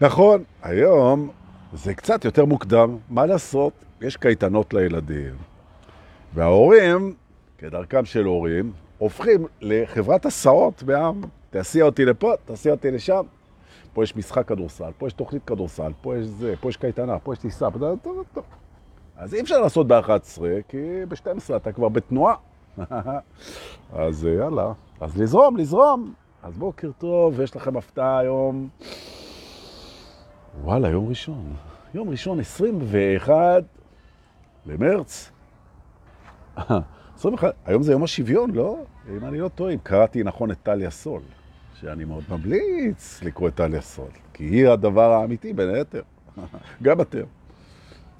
נכון, היום זה קצת יותר מוקדם, מה לעשות? יש קייטנות לילדים. וההורים, כדרכם של הורים, הופכים לחברת הסעות בעם. תעשיע אותי לפה, תעשיע אותי לשם. פה יש משחק כדורסל, פה יש תוכנית כדורסל, פה יש זה, פה יש קייטנה, פה יש טיסה. אז אי אפשר לעשות ב-11, כי ב-12 אתה כבר בתנועה. אז יאללה, אז לזרום, לזרום. אז בוקר טוב, יש לכם הפתעה היום. וואלה, יום ראשון. יום ראשון, 21 למרץ. 21, היום זה יום השוויון, לא? אם אני לא טועה, אם קראתי נכון את טליה סול, שאני מאוד ממליץ לקרוא את טליה סול, כי היא הדבר האמיתי בין היתר. גם אתם.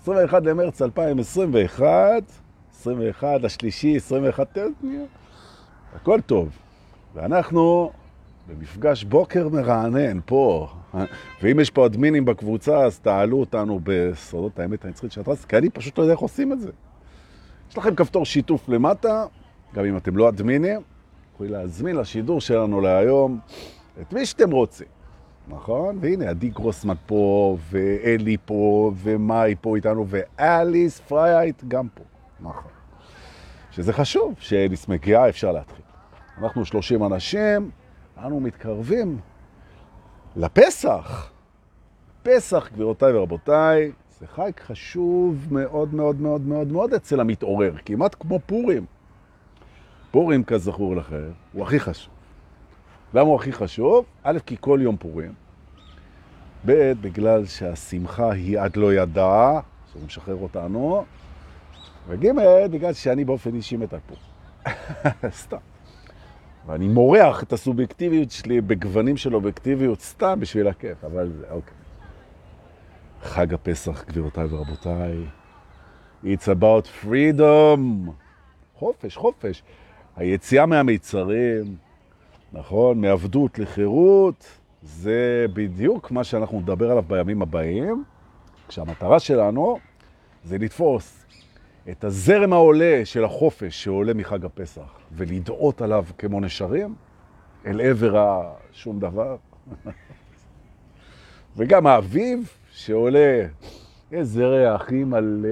21 למרץ 2021, 21 לשלישי, 21 הכל טוב. ואנחנו במפגש בוקר מרענן פה, ואם יש פה אדמינים בקבוצה, אז תעלו אותנו בסודות האמת הנצחית של הטרס, כי אני פשוט לא יודע איך עושים את זה. יש לכם כפתור שיתוף למטה, גם אם אתם לא אדמינים, יכולים להזמין לשידור שלנו להיום את מי שאתם רוצים, נכון? והנה, עדי גרוסמן פה, ואלי פה, ומאי פה איתנו, ואליס פרייט גם פה, נכון. שזה חשוב, שאליס מגיעה, אפשר להתחיל. אנחנו 30 אנשים, אנו מתקרבים לפסח. פסח, גבירותיי ורבותיי, זה חג חשוב מאוד מאוד מאוד מאוד מאוד אצל המתעורר, כמעט כמו פורים. פורים, כזכור לכם, הוא הכי חשוב. למה הוא הכי חשוב? א', כי כל יום פורים. ב', בגלל שהשמחה היא עד לא ידעה, שזה משחרר אותנו. וג', בגלל שאני באופן אישי פורים. סתם. ואני מורח את הסובייקטיביות שלי בגוונים של אובייקטיביות סתם בשביל הכיף, אבל זה, אוקיי. חג הפסח, גבירותיי ורבותיי. It's about freedom. חופש, חופש. היציאה מהמיצרים, נכון? מעבדות לחירות, זה בדיוק מה שאנחנו נדבר עליו בימים הבאים, כשהמטרה שלנו זה לתפוס את הזרם העולה של החופש שעולה מחג הפסח, ולדעות עליו כמו נשרים, אל עבר השום דבר. וגם האביב שעולה, איזה ריח מלא,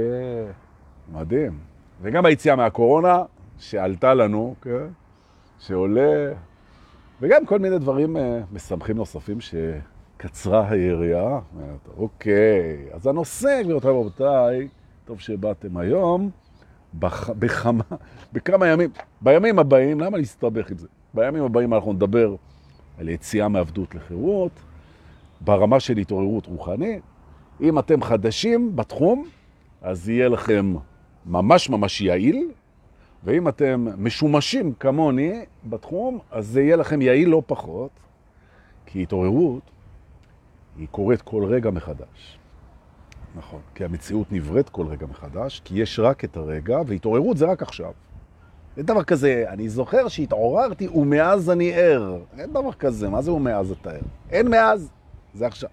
מדהים. וגם היציאה מהקורונה שעלתה לנו, כן? שעולה, וגם כל מיני דברים אה, משמחים נוספים שקצרה היריעה. אוקיי, אז הנושא, גבירותיי ורבותיי, טוב שבאתם היום, בח... בכמה, בכמה ימים, בימים הבאים, למה להסתבך את זה? בימים הבאים אנחנו נדבר על יציאה מעבדות לחירות, ברמה של התעוררות רוחנית. אם אתם חדשים בתחום, אז יהיה לכם ממש ממש יעיל, ואם אתם משומשים כמוני בתחום, אז זה יהיה לכם יעיל לא פחות, כי התעוררות היא קורית כל רגע מחדש. נכון, כי המציאות נבראת כל רגע מחדש, כי יש רק את הרגע, והתעוררות זה רק עכשיו. אין דבר כזה, אני זוכר שהתעוררתי ומאז אני ער. אין דבר כזה, מה זה ומאז אתה ער? אין מאז, זה עכשיו.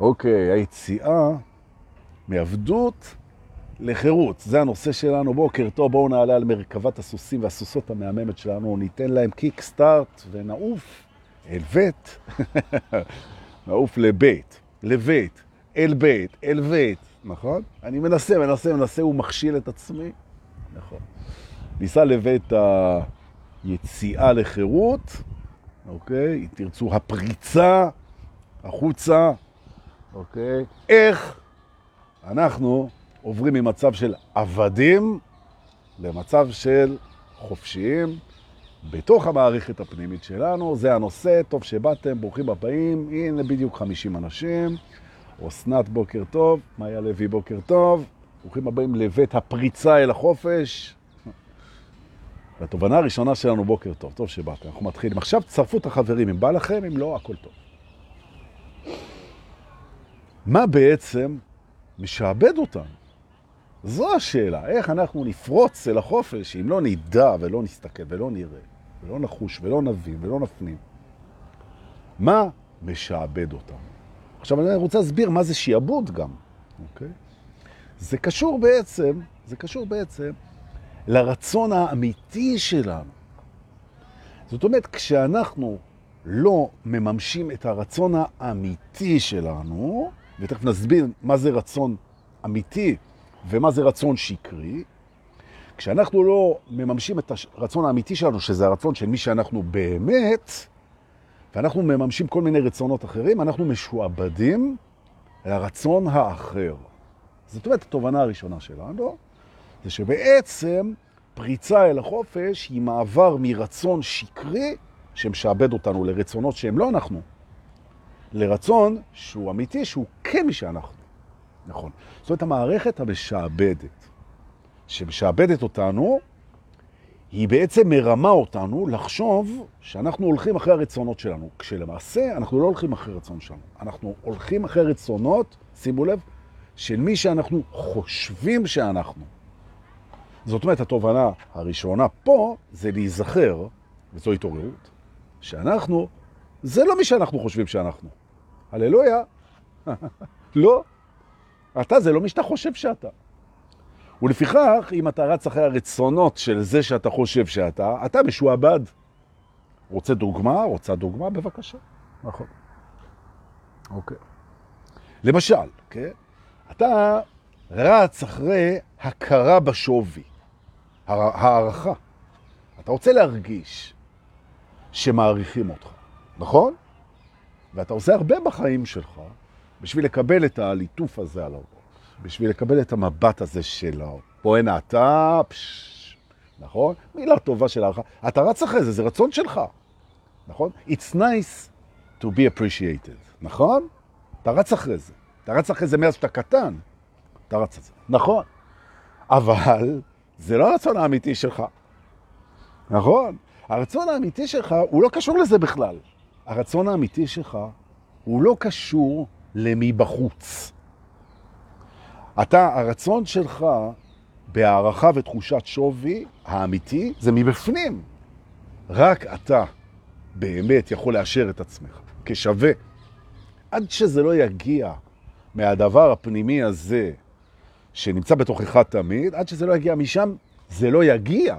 אוקיי, היציאה מעבדות לחירות, זה הנושא שלנו. בוקר טוב, בואו נעלה על מרכבת הסוסים והסוסות המהממת שלנו, ניתן להם קיק סטארט ונעוף אל בית, נעוף לבית, לבית, אל בית, אל בית, נכון? אני מנסה, מנסה, מנסה, הוא מכשיל את עצמי. נכון. ניסה לבית היציאה לחירות, אוקיי? תרצו הפריצה החוצה, אוקיי? איך אנחנו עוברים ממצב של עבדים למצב של חופשיים בתוך המערכת הפנימית שלנו. זה הנושא, טוב שבאתם, ברוכים הבאים. הנה בדיוק 50 אנשים. אסנת בוקר טוב, מאיה לוי בוקר טוב. ברוכים הבאים לבית הפריצה אל החופש. והתובנה הראשונה שלנו בוקר טוב, טוב שבאתם, אנחנו מתחילים. עכשיו תצרפו את החברים, אם בא לכם, אם לא, הכל טוב. מה בעצם משעבד אותנו? זו השאלה, איך אנחנו נפרוץ אל החופש אם לא נדע ולא נסתכל ולא נראה ולא נחוש ולא נבין ולא נפנים. מה משעבד אותנו? עכשיו אני רוצה להסביר מה זה שיעבוד גם, אוקיי? זה קשור בעצם, זה קשור בעצם לרצון האמיתי שלנו. זאת אומרת, כשאנחנו לא מממשים את הרצון האמיתי שלנו, ותכף נסביר מה זה רצון אמיתי ומה זה רצון שקרי, כשאנחנו לא מממשים את הרצון האמיתי שלנו, שזה הרצון של מי שאנחנו באמת, ואנחנו מממשים כל מיני רצונות אחרים, אנחנו משועבדים לרצון האחר. זאת אומרת, התובנה הראשונה שלנו, זה שבעצם פריצה אל החופש היא מעבר מרצון שקרי, שמשעבד אותנו לרצונות שהם לא אנחנו, לרצון שהוא אמיתי, שהוא כן מי שאנחנו. נכון. זאת אומרת, המערכת המשעבדת, שמשעבדת אותנו, היא בעצם מרמה אותנו לחשוב שאנחנו הולכים אחרי הרצונות שלנו, כשלמעשה אנחנו לא הולכים אחרי רצון שלנו. אנחנו הולכים אחרי רצונות, שימו לב, של מי שאנחנו חושבים שאנחנו. זאת אומרת, התובנה הראשונה פה זה להיזכר, וזו התעוררות, שאנחנו, זה לא מי שאנחנו חושבים שאנחנו. הללויה. לא. אתה זה לא מי שאתה חושב שאתה. ולפיכך, אם אתה רץ אחרי הרצונות של זה שאתה חושב שאתה, אתה משועבד. רוצה דוגמה? רוצה דוגמה? בבקשה. נכון. אוקיי. למשל, כן? אתה רץ אחרי הכרה בשווי, הערכה. אתה רוצה להרגיש שמעריכים אותך, נכון? ואתה עושה הרבה בחיים שלך בשביל לקבל את הליטוף הזה על הראש, בשביל לקבל את המבט הזה של פה אין אתה, פש, נכון? מילה טובה של הערכה. אתה רץ אחרי זה, זה רצון שלך, נכון? It's nice to be appreciated, נכון? אתה רץ אחרי זה. אתה רץ אחרי זה מאז שאתה קטן, אתה רץ על זה. נכון. אבל זה לא הרצון האמיתי שלך. נכון? הרצון האמיתי שלך הוא לא קשור לזה בכלל. הרצון האמיתי שלך הוא לא קשור למי בחוץ. אתה, הרצון שלך בהערכה ותחושת שווי האמיתי זה מבפנים. רק אתה באמת יכול לאשר את עצמך כשווה. עד שזה לא יגיע מהדבר הפנימי הזה שנמצא בתוכך תמיד, עד שזה לא יגיע משם, זה לא יגיע.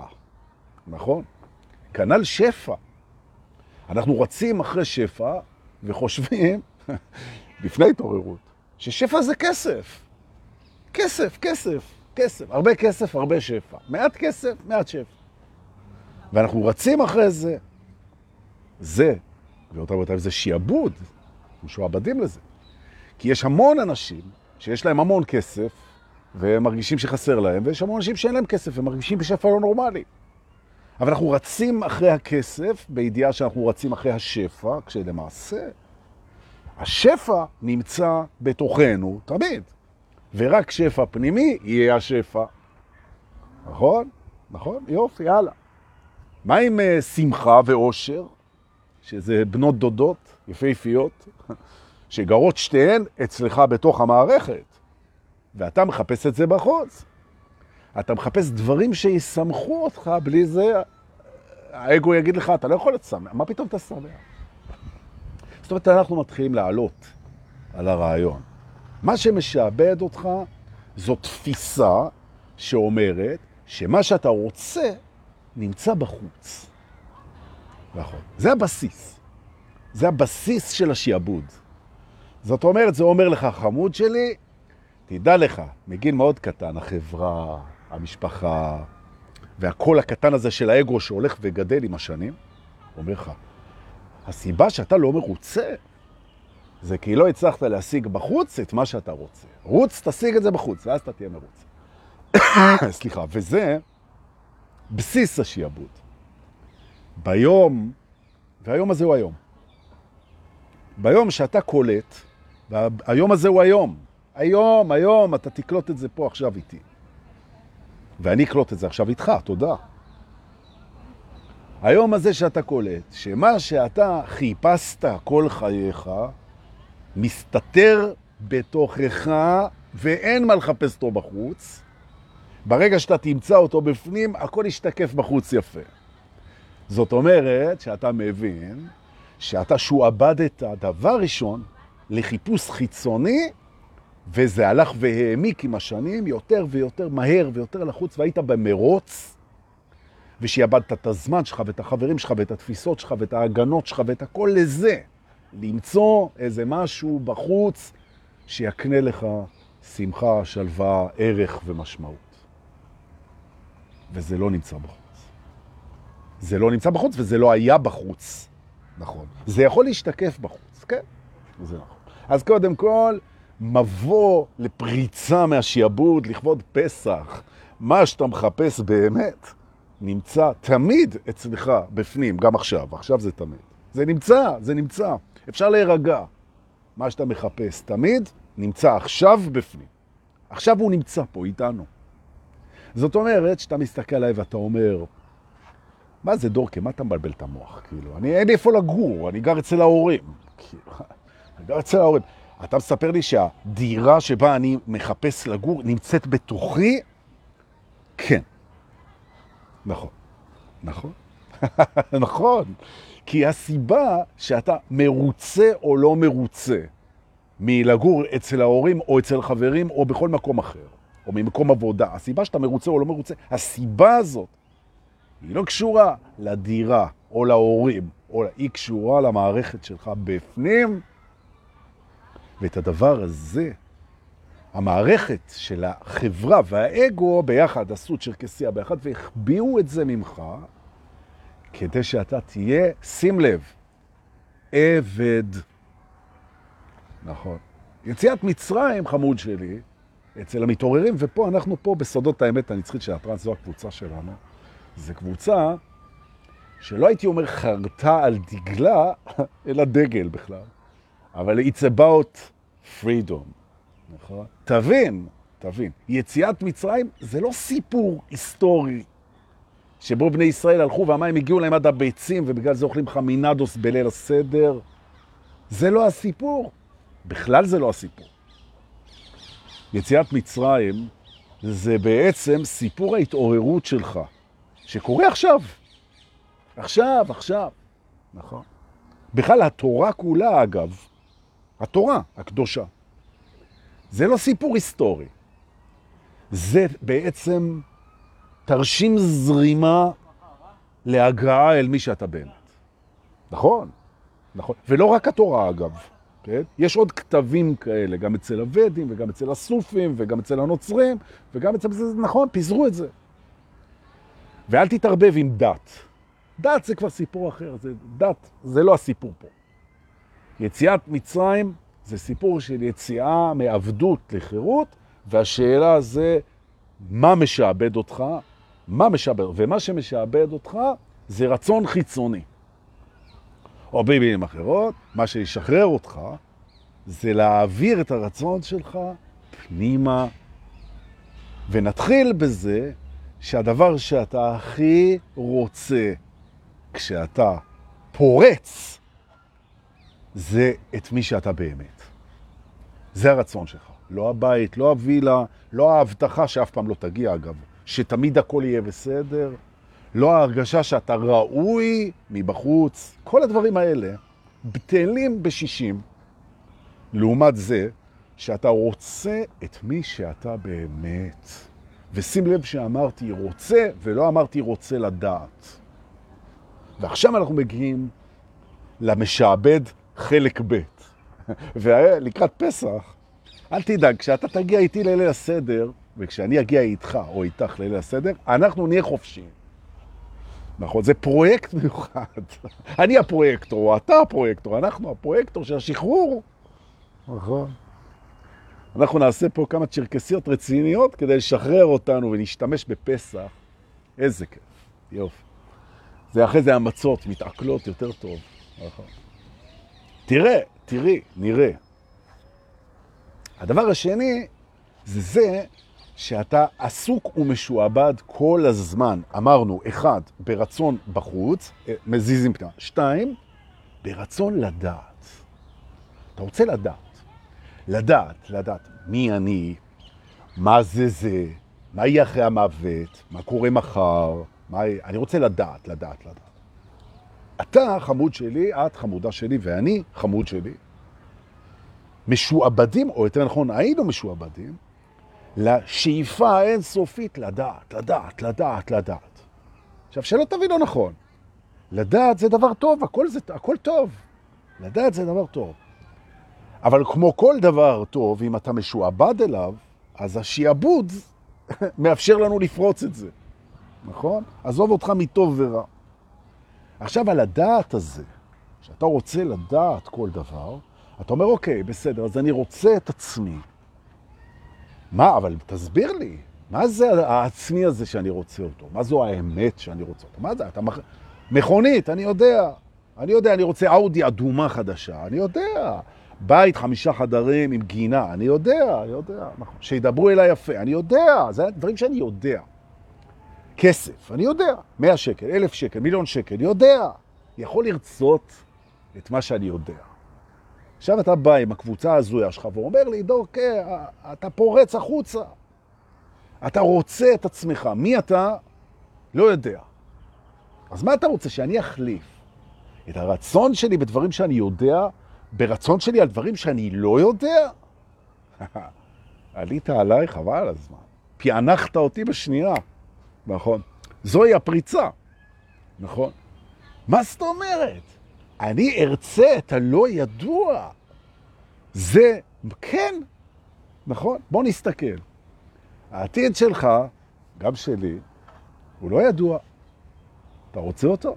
נכון? כנ"ל שפע. אנחנו רצים אחרי שפע וחושבים, לפני התעוררות, ששפע זה כסף. כסף, כסף, כסף. הרבה כסף, הרבה שפע. מעט כסף, מעט שפע. ואנחנו רצים אחרי זה. זה, ואותה ואותה, זה שיעבוד. משועבדים לזה. כי יש המון אנשים שיש להם המון כסף, והם מרגישים שחסר להם, ויש המון אנשים שאין להם כסף, והם מרגישים בשפע לא נורמלי. אבל אנחנו רצים אחרי הכסף, בידיעה שאנחנו רצים אחרי השפע, כשלמעשה השפע נמצא בתוכנו תמיד. ורק שפע פנימי יהיה השפע. נכון? נכון? יופי, יאללה. מה עם uh, שמחה ואושר, שזה בנות דודות יפהפיות, שגרות שתיהן אצלך בתוך המערכת, ואתה מחפש את זה בחוץ. אתה מחפש דברים שיסמכו אותך, בלי זה האגו יגיד לך, אתה לא יכול להיות שמח, מה פתאום אתה שמח? זאת אומרת, אנחנו מתחילים לעלות על הרעיון. מה שמשעבד אותך זו תפיסה שאומרת שמה שאתה רוצה נמצא בחוץ. נכון. זה הבסיס. זה הבסיס של השיעבוד. זאת אומרת, זה אומר לך, חמוד שלי, תדע לך, מגיל מאוד קטן, החברה, המשפחה, והקול הקטן הזה של האגו שהולך וגדל עם השנים, אומר לך, הסיבה שאתה לא מרוצה זה כי לא הצלחת להשיג בחוץ את מה שאתה רוצה. רוץ, תשיג את זה בחוץ, ואז אתה תהיה מרוצה. סליחה, וזה בסיס השיעבוד. ביום, והיום הזה הוא היום. ביום שאתה קולט, והיום הזה הוא היום. היום, היום, אתה תקלוט את זה פה עכשיו איתי. ואני אקלוט את זה עכשיו איתך, תודה. היום הזה שאתה קולט, שמה שאתה חיפשת כל חייך, מסתתר בתוכך ואין מה לחפש אותו בחוץ. ברגע שאתה תמצא אותו בפנים, הכל ישתקף בחוץ יפה. זאת אומרת שאתה מבין שאתה שועבדת דבר ראשון לחיפוש חיצוני וזה הלך והעמיק עם השנים יותר ויותר מהר ויותר לחוץ, והיית במרוץ ושיאבדת את הזמן שלך ואת החברים שלך ואת התפיסות שלך ואת ההגנות שלך ואת הכל לזה. למצוא איזה משהו בחוץ שיקנה לך שמחה, שלווה, ערך ומשמעות. וזה לא נמצא בחוץ. זה לא נמצא בחוץ וזה לא היה בחוץ. נכון. זה יכול להשתקף בחוץ, כן? זה נכון. אז קודם כל, מבוא לפריצה מהשיעבוד לכבוד פסח. מה שאתה מחפש באמת נמצא תמיד אצלך בפנים, גם עכשיו. עכשיו זה תמיד. זה נמצא, זה נמצא. אפשר להירגע. מה שאתה מחפש תמיד נמצא עכשיו בפנים. עכשיו הוא נמצא פה איתנו. זאת אומרת שאתה מסתכל עליי ואתה אומר, מה זה דורקה? מה אתה מבלבל את המוח? כאילו, אני אין לי איפה לגור, אני גר אצל ההורים. כאילו, אני גר אצל ההורים. אתה מספר לי שהדירה שבה אני מחפש לגור נמצאת בתוכי? כן. נכון. נכון. נכון. כי הסיבה שאתה מרוצה או לא מרוצה מלגור אצל ההורים או אצל חברים או בכל מקום אחר, או ממקום עבודה, הסיבה שאתה מרוצה או לא מרוצה, הסיבה הזאת היא לא קשורה לדירה או להורים, או היא קשורה למערכת שלך בפנים, ואת הדבר הזה, המערכת של החברה והאגו ביחד עשו צ'רקסיה ביחד והחביאו את זה ממך, כדי שאתה תהיה, שים לב, עבד. נכון. יציאת מצרים, חמוד שלי, אצל המתעוררים, ופה אנחנו פה בסודות האמת הנצחית של הטרנס, זו הקבוצה שלנו. זו קבוצה שלא הייתי אומר חרטה על דגלה, אלא דגל בכלל. אבל it's about freedom, נכון? תבין, תבין, יציאת מצרים זה לא סיפור היסטורי שבו בני ישראל הלכו והמים הגיעו להם עד הביצים ובגלל זה אוכלים חמינדוס בליל הסדר. זה לא הסיפור. בכלל זה לא הסיפור. יציאת מצרים זה בעצם סיפור ההתעוררות שלך, שקורה עכשיו. עכשיו, עכשיו. נכון. בכלל התורה כולה, אגב, התורה הקדושה, זה לא סיפור היסטורי. זה בעצם תרשים זרימה להגעה אל מי שאתה באמת. נכון, נכון. ולא רק התורה, אגב. כן? יש עוד כתבים כאלה, גם אצל הוודים וגם אצל הסופים וגם אצל הנוצרים וגם אצל זה, נכון, פיזרו את זה. ואל תתערבב עם דת. דת זה כבר סיפור אחר, זה, דת זה לא הסיפור פה. יציאת מצרים זה סיפור של יציאה מעבדות לחירות, והשאלה זה מה משעבד אותך, מה משעבד, ומה שמשעבד אותך זה רצון חיצוני. או במילים אחרות, מה שישחרר אותך זה להעביר את הרצון שלך פנימה. ונתחיל בזה שהדבר שאתה הכי רוצה כשאתה פורץ, זה את מי שאתה באמת. זה הרצון שלך. לא הבית, לא הווילה, לא ההבטחה שאף פעם לא תגיע, אגב, שתמיד הכל יהיה בסדר, לא ההרגשה שאתה ראוי מבחוץ, כל הדברים האלה בטלים בשישים, לעומת זה שאתה רוצה את מי שאתה באמת. ושים לב שאמרתי רוצה, ולא אמרתי רוצה לדעת. ועכשיו אנחנו מגיעים למשעבד חלק ב'. ולקראת פסח, אל תדאג, כשאתה תגיע איתי לליל הסדר, וכשאני אגיע איתך או איתך לליל הסדר, אנחנו נהיה חופשיים. נכון? זה פרויקט מיוחד. אני הפרויקטור, אתה הפרויקטור, אנחנו הפרויקטור של השחרור. נכון. אנחנו נעשה פה כמה צ'רקסיות רציניות כדי לשחרר אותנו ולהשתמש בפסח. איזה כיף, יופי. זה אחרי זה המצות מתעכלות יותר טוב. נכון. תראה, תראי, נראה. הדבר השני זה זה שאתה עסוק ומשועבד כל הזמן. אמרנו, אחד, ברצון בחוץ, אה, מזיזים פנימה. שתיים, ברצון לדעת. אתה רוצה לדעת. לדעת, לדעת מי אני, מה זה זה, מה יהיה אחרי המוות, מה קורה מחר, מה... אני רוצה לדעת, לדעת, לדעת. אתה חמוד שלי, את חמודה שלי ואני חמוד שלי, משועבדים, או יותר נכון, היינו משועבדים, לשאיפה האינסופית לדעת, לדעת, לדעת, לדעת. עכשיו, שלא תבין לא נכון. לדעת זה דבר טוב, הכל, זה, הכל טוב. לדעת זה דבר טוב. אבל כמו כל דבר טוב, אם אתה משועבד אליו, אז השיעבוד מאפשר לנו לפרוץ את זה. נכון? עזוב אותך מטוב ורע. עכשיו, על הדעת הזה, שאתה רוצה לדעת כל דבר, אתה אומר, אוקיי, בסדר, אז אני רוצה את עצמי. מה, אבל תסביר לי, מה זה העצמי הזה שאני רוצה אותו? מה זו האמת שאני רוצה אותו? מה זה? אתה מח... מכונית, אני יודע. אני יודע, אני רוצה אאודי אדומה חדשה, אני יודע. בית, חמישה חדרים עם גינה, אני יודע, אני יודע. נכון. שידברו אליי יפה, אני יודע. זה דברים שאני יודע. כסף, אני יודע. 100 שקל, 1,000 שקל, מיליון שקל, יודע. יכול לרצות את מה שאני יודע. עכשיו אתה בא עם הקבוצה הזויה שלך ואומר לי, דורקה, אתה פורץ החוצה. אתה רוצה את עצמך. מי אתה? לא יודע. אז מה אתה רוצה? שאני אחליף את הרצון שלי בדברים שאני יודע, ברצון שלי על דברים שאני לא יודע? עלית עליי, חבל על הזמן. פענחת אותי בשנייה. נכון. זוהי הפריצה. נכון. מה זאת אומרת? אני ארצה את הלא ידוע. זה, כן, נכון? בוא נסתכל. העתיד שלך, גם שלי, הוא לא ידוע. אתה רוצה אותו?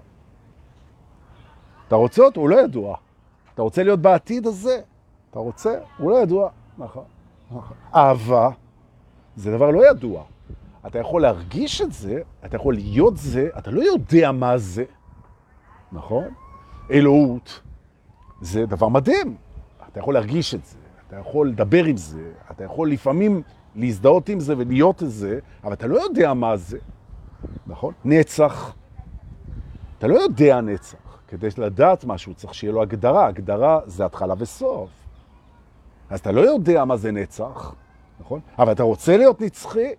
אתה רוצה אותו? הוא לא ידוע. אתה רוצה להיות בעתיד הזה? אתה רוצה? הוא לא ידוע. נכון. נכון. אהבה זה דבר לא ידוע. אתה יכול להרגיש את זה, אתה יכול להיות זה, אתה לא יודע מה זה. נכון? אלוהות זה דבר מדהים. אתה יכול להרגיש את זה, אתה יכול לדבר עם זה, אתה יכול לפעמים להזדהות עם זה ולהיות את זה, אבל אתה לא יודע מה זה, נכון? נצח. אתה לא יודע נצח. כדי לדעת משהו צריך שיהיה לו הגדרה. הגדרה זה התחלה וסוף. אז אתה לא יודע מה זה נצח, נכון? אבל אתה רוצה להיות נצחי,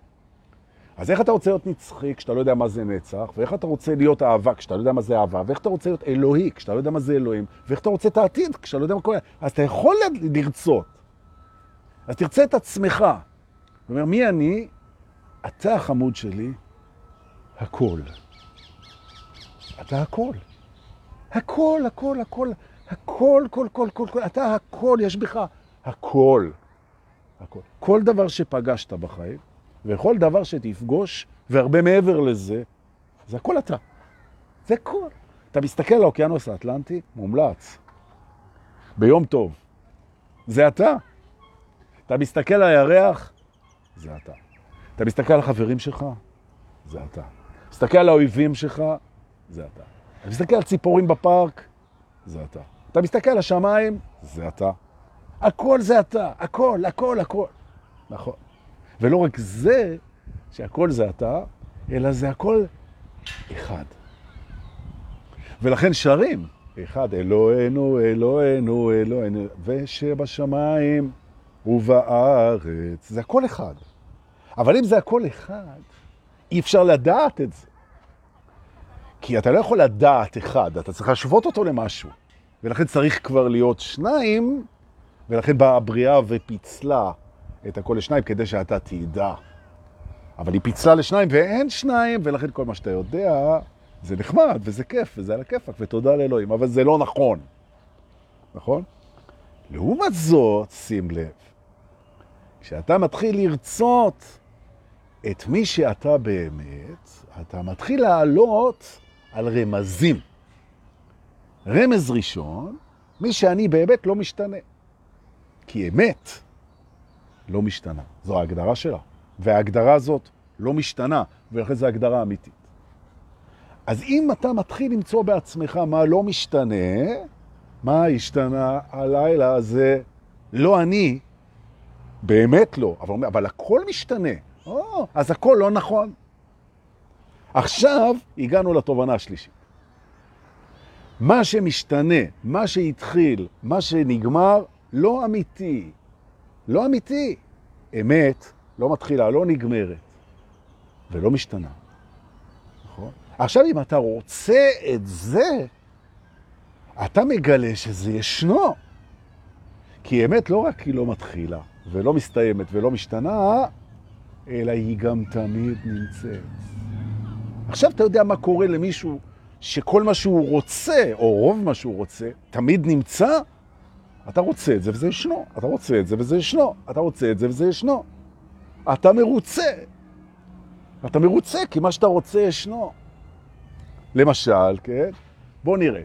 אז איך אתה רוצה להיות נצחי כשאתה לא יודע מה זה נצח, ואיך אתה רוצה להיות אהבה כשאתה לא יודע מה זה אהבה, ואיך אתה רוצה להיות אלוהי כשאתה לא יודע מה זה אלוהים, ואיך אתה רוצה את העתיד כשאתה לא יודע מה קורה. אז אתה יכול לרצות. אז תרצה את עצמך. זאת אומרת, מי אני? אתה החמוד שלי, הכל. אתה הכל. הכל, הכל, הכל, הכל, כל, כל, כל, כל, אתה הכל, יש בך הכל. הכל. כל דבר שפגשת בחיים, וכל דבר שתפגוש, והרבה מעבר לזה, זה הכל אתה. זה הכל. אתה מסתכל על האוקיינוס האטלנטי, מומלץ. ביום טוב. זה אתה. אתה מסתכל על הירח, זה אתה. אתה מסתכל על החברים שלך, זה אתה. מסתכל על האויבים שלך, זה אתה. אתה מסתכל על ציפורים בפארק, זה אתה. אתה מסתכל על השמיים, זה אתה. הכל זה אתה, הכל, הכל, הכל. נכון. ולא רק זה, שהכל זה אתה, אלא זה הכל אחד. ולכן שרים, אחד, אלוהינו, אלוהינו, אלוהינו, ושבשמיים ובארץ, זה הכל אחד. אבל אם זה הכל אחד, אי אפשר לדעת את זה. כי אתה לא יכול לדעת אחד, אתה צריך להשוות אותו למשהו. ולכן צריך כבר להיות שניים, ולכן באה הבריאה ופיצלה את הכל לשניים כדי שאתה תדע. אבל היא פיצלה לשניים ואין שניים, ולכן כל מה שאתה יודע זה נחמד וזה כיף וזה על הכיפק ותודה לאלוהים, אבל זה לא נכון. נכון? לעומת זאת, שים לב, כשאתה מתחיל לרצות את מי שאתה באמת, אתה מתחיל לעלות על רמזים. רמז ראשון, מי שאני באמת לא משתנה. כי אמת לא משתנה. זו ההגדרה שלה. וההגדרה הזאת לא משתנה, ולכן זו הגדרה אמיתית. אז אם אתה מתחיל למצוא בעצמך מה לא משתנה, מה השתנה הלילה הזה? לא אני, באמת לא, אבל, אבל הכל משתנה. או, אז הכל לא נכון. עכשיו הגענו לתובנה השלישית. מה שמשתנה, מה שהתחיל, מה שנגמר, לא אמיתי. לא אמיתי. אמת לא מתחילה, לא נגמרת, ולא משתנה. נכון? עכשיו, אם אתה רוצה את זה, אתה מגלה שזה ישנו. כי אמת לא רק היא לא מתחילה, ולא מסתיימת ולא משתנה, אלא היא גם תמיד נמצאת. עכשיו אתה יודע מה קורה למישהו שכל מה שהוא רוצה, או רוב מה שהוא רוצה, תמיד נמצא? אתה רוצה את זה וזה ישנו, אתה רוצה את זה וזה ישנו, אתה רוצה את זה וזה ישנו. אתה מרוצה. אתה מרוצה כי מה שאתה רוצה ישנו. למשל, כן? בוא נראה.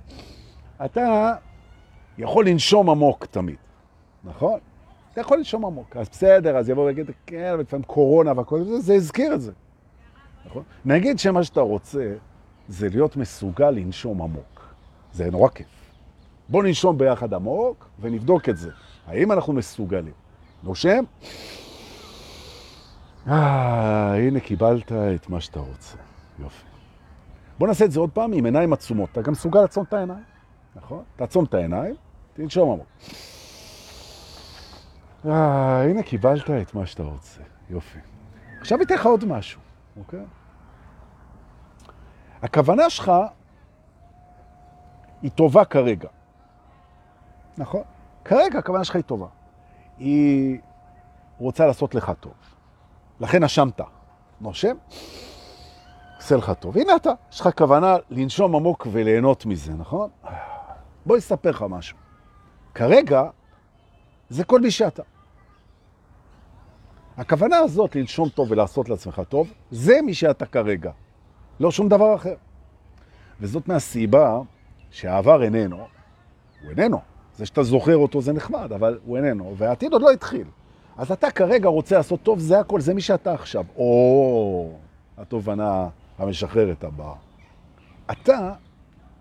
אתה יכול לנשום עמוק תמיד, נכון? אתה יכול לנשום עמוק. אז בסדר, אז יבוא ויגיד, כן, לפעמים קורונה והכל זה, זה הזכיר את זה. נכון? נגיד שמה שאתה רוצה זה להיות מסוגל לנשום עמוק. זה נורא כיף. בוא ננשום ביחד עמוק ונבדוק את זה. האם אנחנו מסוגלים? נושם? אה, הנה קיבלת את מה שאתה רוצה. יופי. בוא נעשה את זה עוד פעם עם עיניים עצומות. אתה גם מסוגל לעצום את העיניים, נכון? תעצום את העיניים, תנשום עמוק. אה, הנה קיבלת את מה שאתה רוצה. יופי. עכשיו אתן לך עוד משהו, אוקיי? הכוונה שלך היא טובה כרגע. נכון? כרגע הכוונה שלך היא טובה. היא רוצה לעשות לך טוב. לכן נשמת. נושם, עושה לך טוב. הנה אתה, יש לך כוונה לנשום עמוק וליהנות מזה, נכון? בוא אספר לך משהו. כרגע זה כל מי שאתה. הכוונה הזאת לנשום טוב ולעשות לעצמך טוב, זה מי שאתה כרגע. לא שום דבר אחר. וזאת מהסיבה שהעבר איננו, הוא איננו. זה שאתה זוכר אותו זה נחמד, אבל הוא איננו, והעתיד עוד לא התחיל. אז אתה כרגע רוצה לעשות טוב, זה הכל, זה מי שאתה עכשיו. או, התובנה המשחררת הבאה. אתה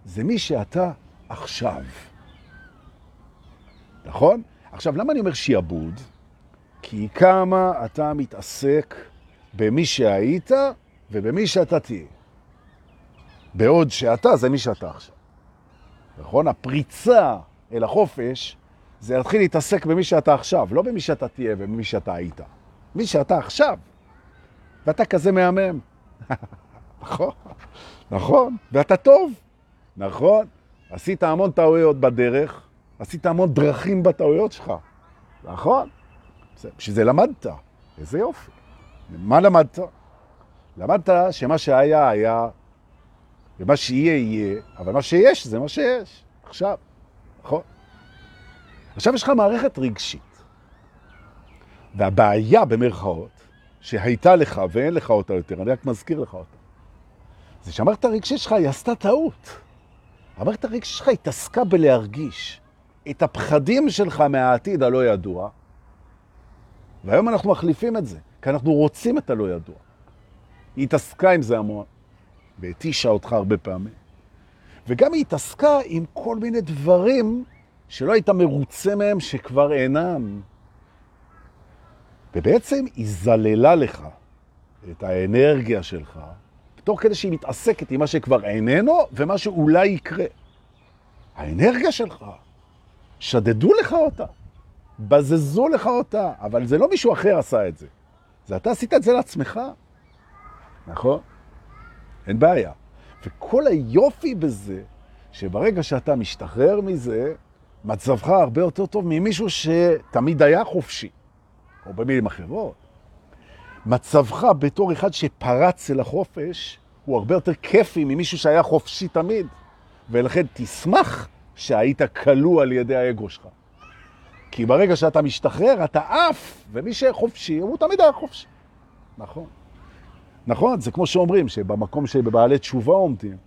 זה מי שאתה עכשיו. נכון? עכשיו, למה אני אומר שיעבוד? כי כמה אתה מתעסק במי שהיית ובמי שאתה תהיה. בעוד שאתה זה מי שאתה עכשיו. נכון? הפריצה אל החופש זה להתחיל להתעסק במי שאתה עכשיו, לא במי שאתה תהיה ובמי שאתה היית. מי שאתה עכשיו. ואתה כזה מהמם. נכון, נכון, ואתה טוב. נכון, עשית המון טעויות בדרך, עשית המון דרכים בטעויות שלך. נכון, בשביל זה למדת. איזה יופי. מה למדת? למדת שמה שהיה היה, ומה שיהיה יהיה, אבל מה שיש זה מה שיש. עכשיו, נכון? עכשיו יש לך מערכת רגשית. והבעיה במרכאות, שהייתה לך ואין לך אותה יותר, אני רק מזכיר לך אותה, זה שהמערכת הרגשית שלך היא עשתה טעות. המערכת הרגשית שלך התעסקה בלהרגיש את הפחדים שלך מהעתיד הלא ידוע, והיום אנחנו מחליפים את זה, כי אנחנו רוצים את הלא ידוע. היא התעסקה עם זה המון, והתישה אותך הרבה פעמים. וגם היא התעסקה עם כל מיני דברים שלא היית מרוצה מהם, שכבר אינם. ובעצם היא זללה לך את האנרגיה שלך, תוך כדי שהיא מתעסקת עם מה שכבר איננו ומה שאולי יקרה. האנרגיה שלך, שדדו לך אותה, בזזו לך אותה, אבל זה לא מישהו אחר עשה את זה. זה אתה עשית את זה לעצמך, נכון? אין בעיה. וכל היופי בזה, שברגע שאתה משתחרר מזה, מצבך הרבה יותר טוב ממישהו שתמיד היה חופשי, או במילים אחרות. מצבך בתור אחד שפרץ אל החופש, הוא הרבה יותר כיפי ממישהו שהיה חופשי תמיד, ולכן תשמח שהיית כלוא על ידי האגו שלך. כי ברגע שאתה משתחרר, אתה עף, ומי שחופשי, הוא תמיד היה חופשי. נכון. נכון, זה כמו שאומרים, שבמקום שבבעלי תשובה עומדים,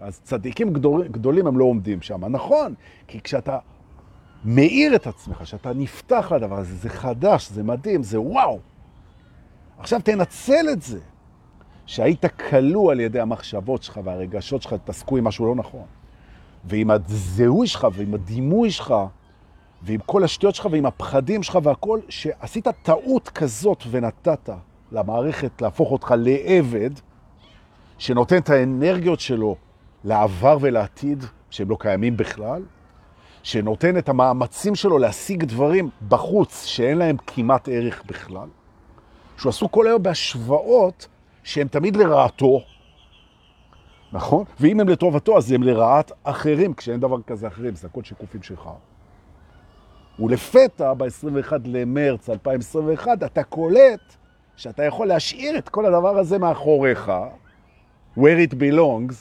אז צדיקים גדול, גדולים הם לא עומדים שם. נכון, כי כשאתה מאיר את עצמך, כשאתה נפתח לדבר הזה, זה חדש, זה מדהים, זה וואו. עכשיו תנצל את זה, שהיית כלוא על ידי המחשבות שלך והרגשות שלך, תעסקו עם משהו לא נכון. ועם הזהוי שלך ועם הדימוי שלך, ועם כל השטויות שלך ועם הפחדים שלך והכל, שעשית טעות כזאת ונתת למערכת להפוך אותך לעבד, שנותן את האנרגיות שלו לעבר ולעתיד, שהם לא קיימים בכלל, שנותן את המאמצים שלו להשיג דברים בחוץ שאין להם כמעט ערך בכלל, שהוא עשו כל היום בהשוואות שהן תמיד לרעתו, נכון? ואם הם לטובתו, אז הם לרעת אחרים, כשאין דבר כזה אחרים, זה הכל שיקופים שלך. ולפתע, ב-21 למרץ 2021, אתה קולט שאתה יכול להשאיר את כל הדבר הזה מאחוריך, where it belongs,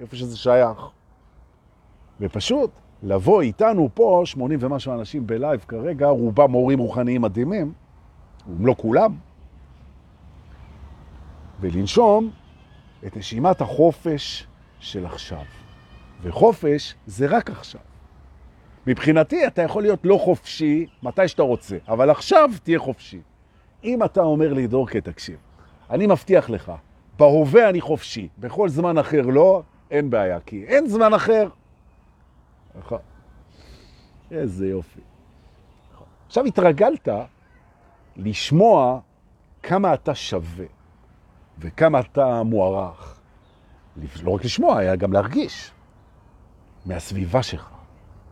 איפה שזה שייך. ופשוט לבוא איתנו פה, 80 ומשהו אנשים בלייב כרגע, רובם מורים רוחניים מדהימים, אם לא כולם, ולנשום את נשימת החופש של עכשיו. וחופש זה רק עכשיו. מבחינתי אתה יכול להיות לא חופשי מתי שאתה רוצה, אבל עכשיו תהיה חופשי. אם אתה אומר לי, דורקה, תקשיב, אני מבטיח לך, בהווה אני חופשי, בכל זמן אחר לא, אין בעיה, כי אין זמן אחר. נכון. איזה יופי. עכשיו התרגלת לשמוע כמה אתה שווה וכמה אתה מוערך. לא רק לשמוע, היה גם להרגיש מהסביבה שלך,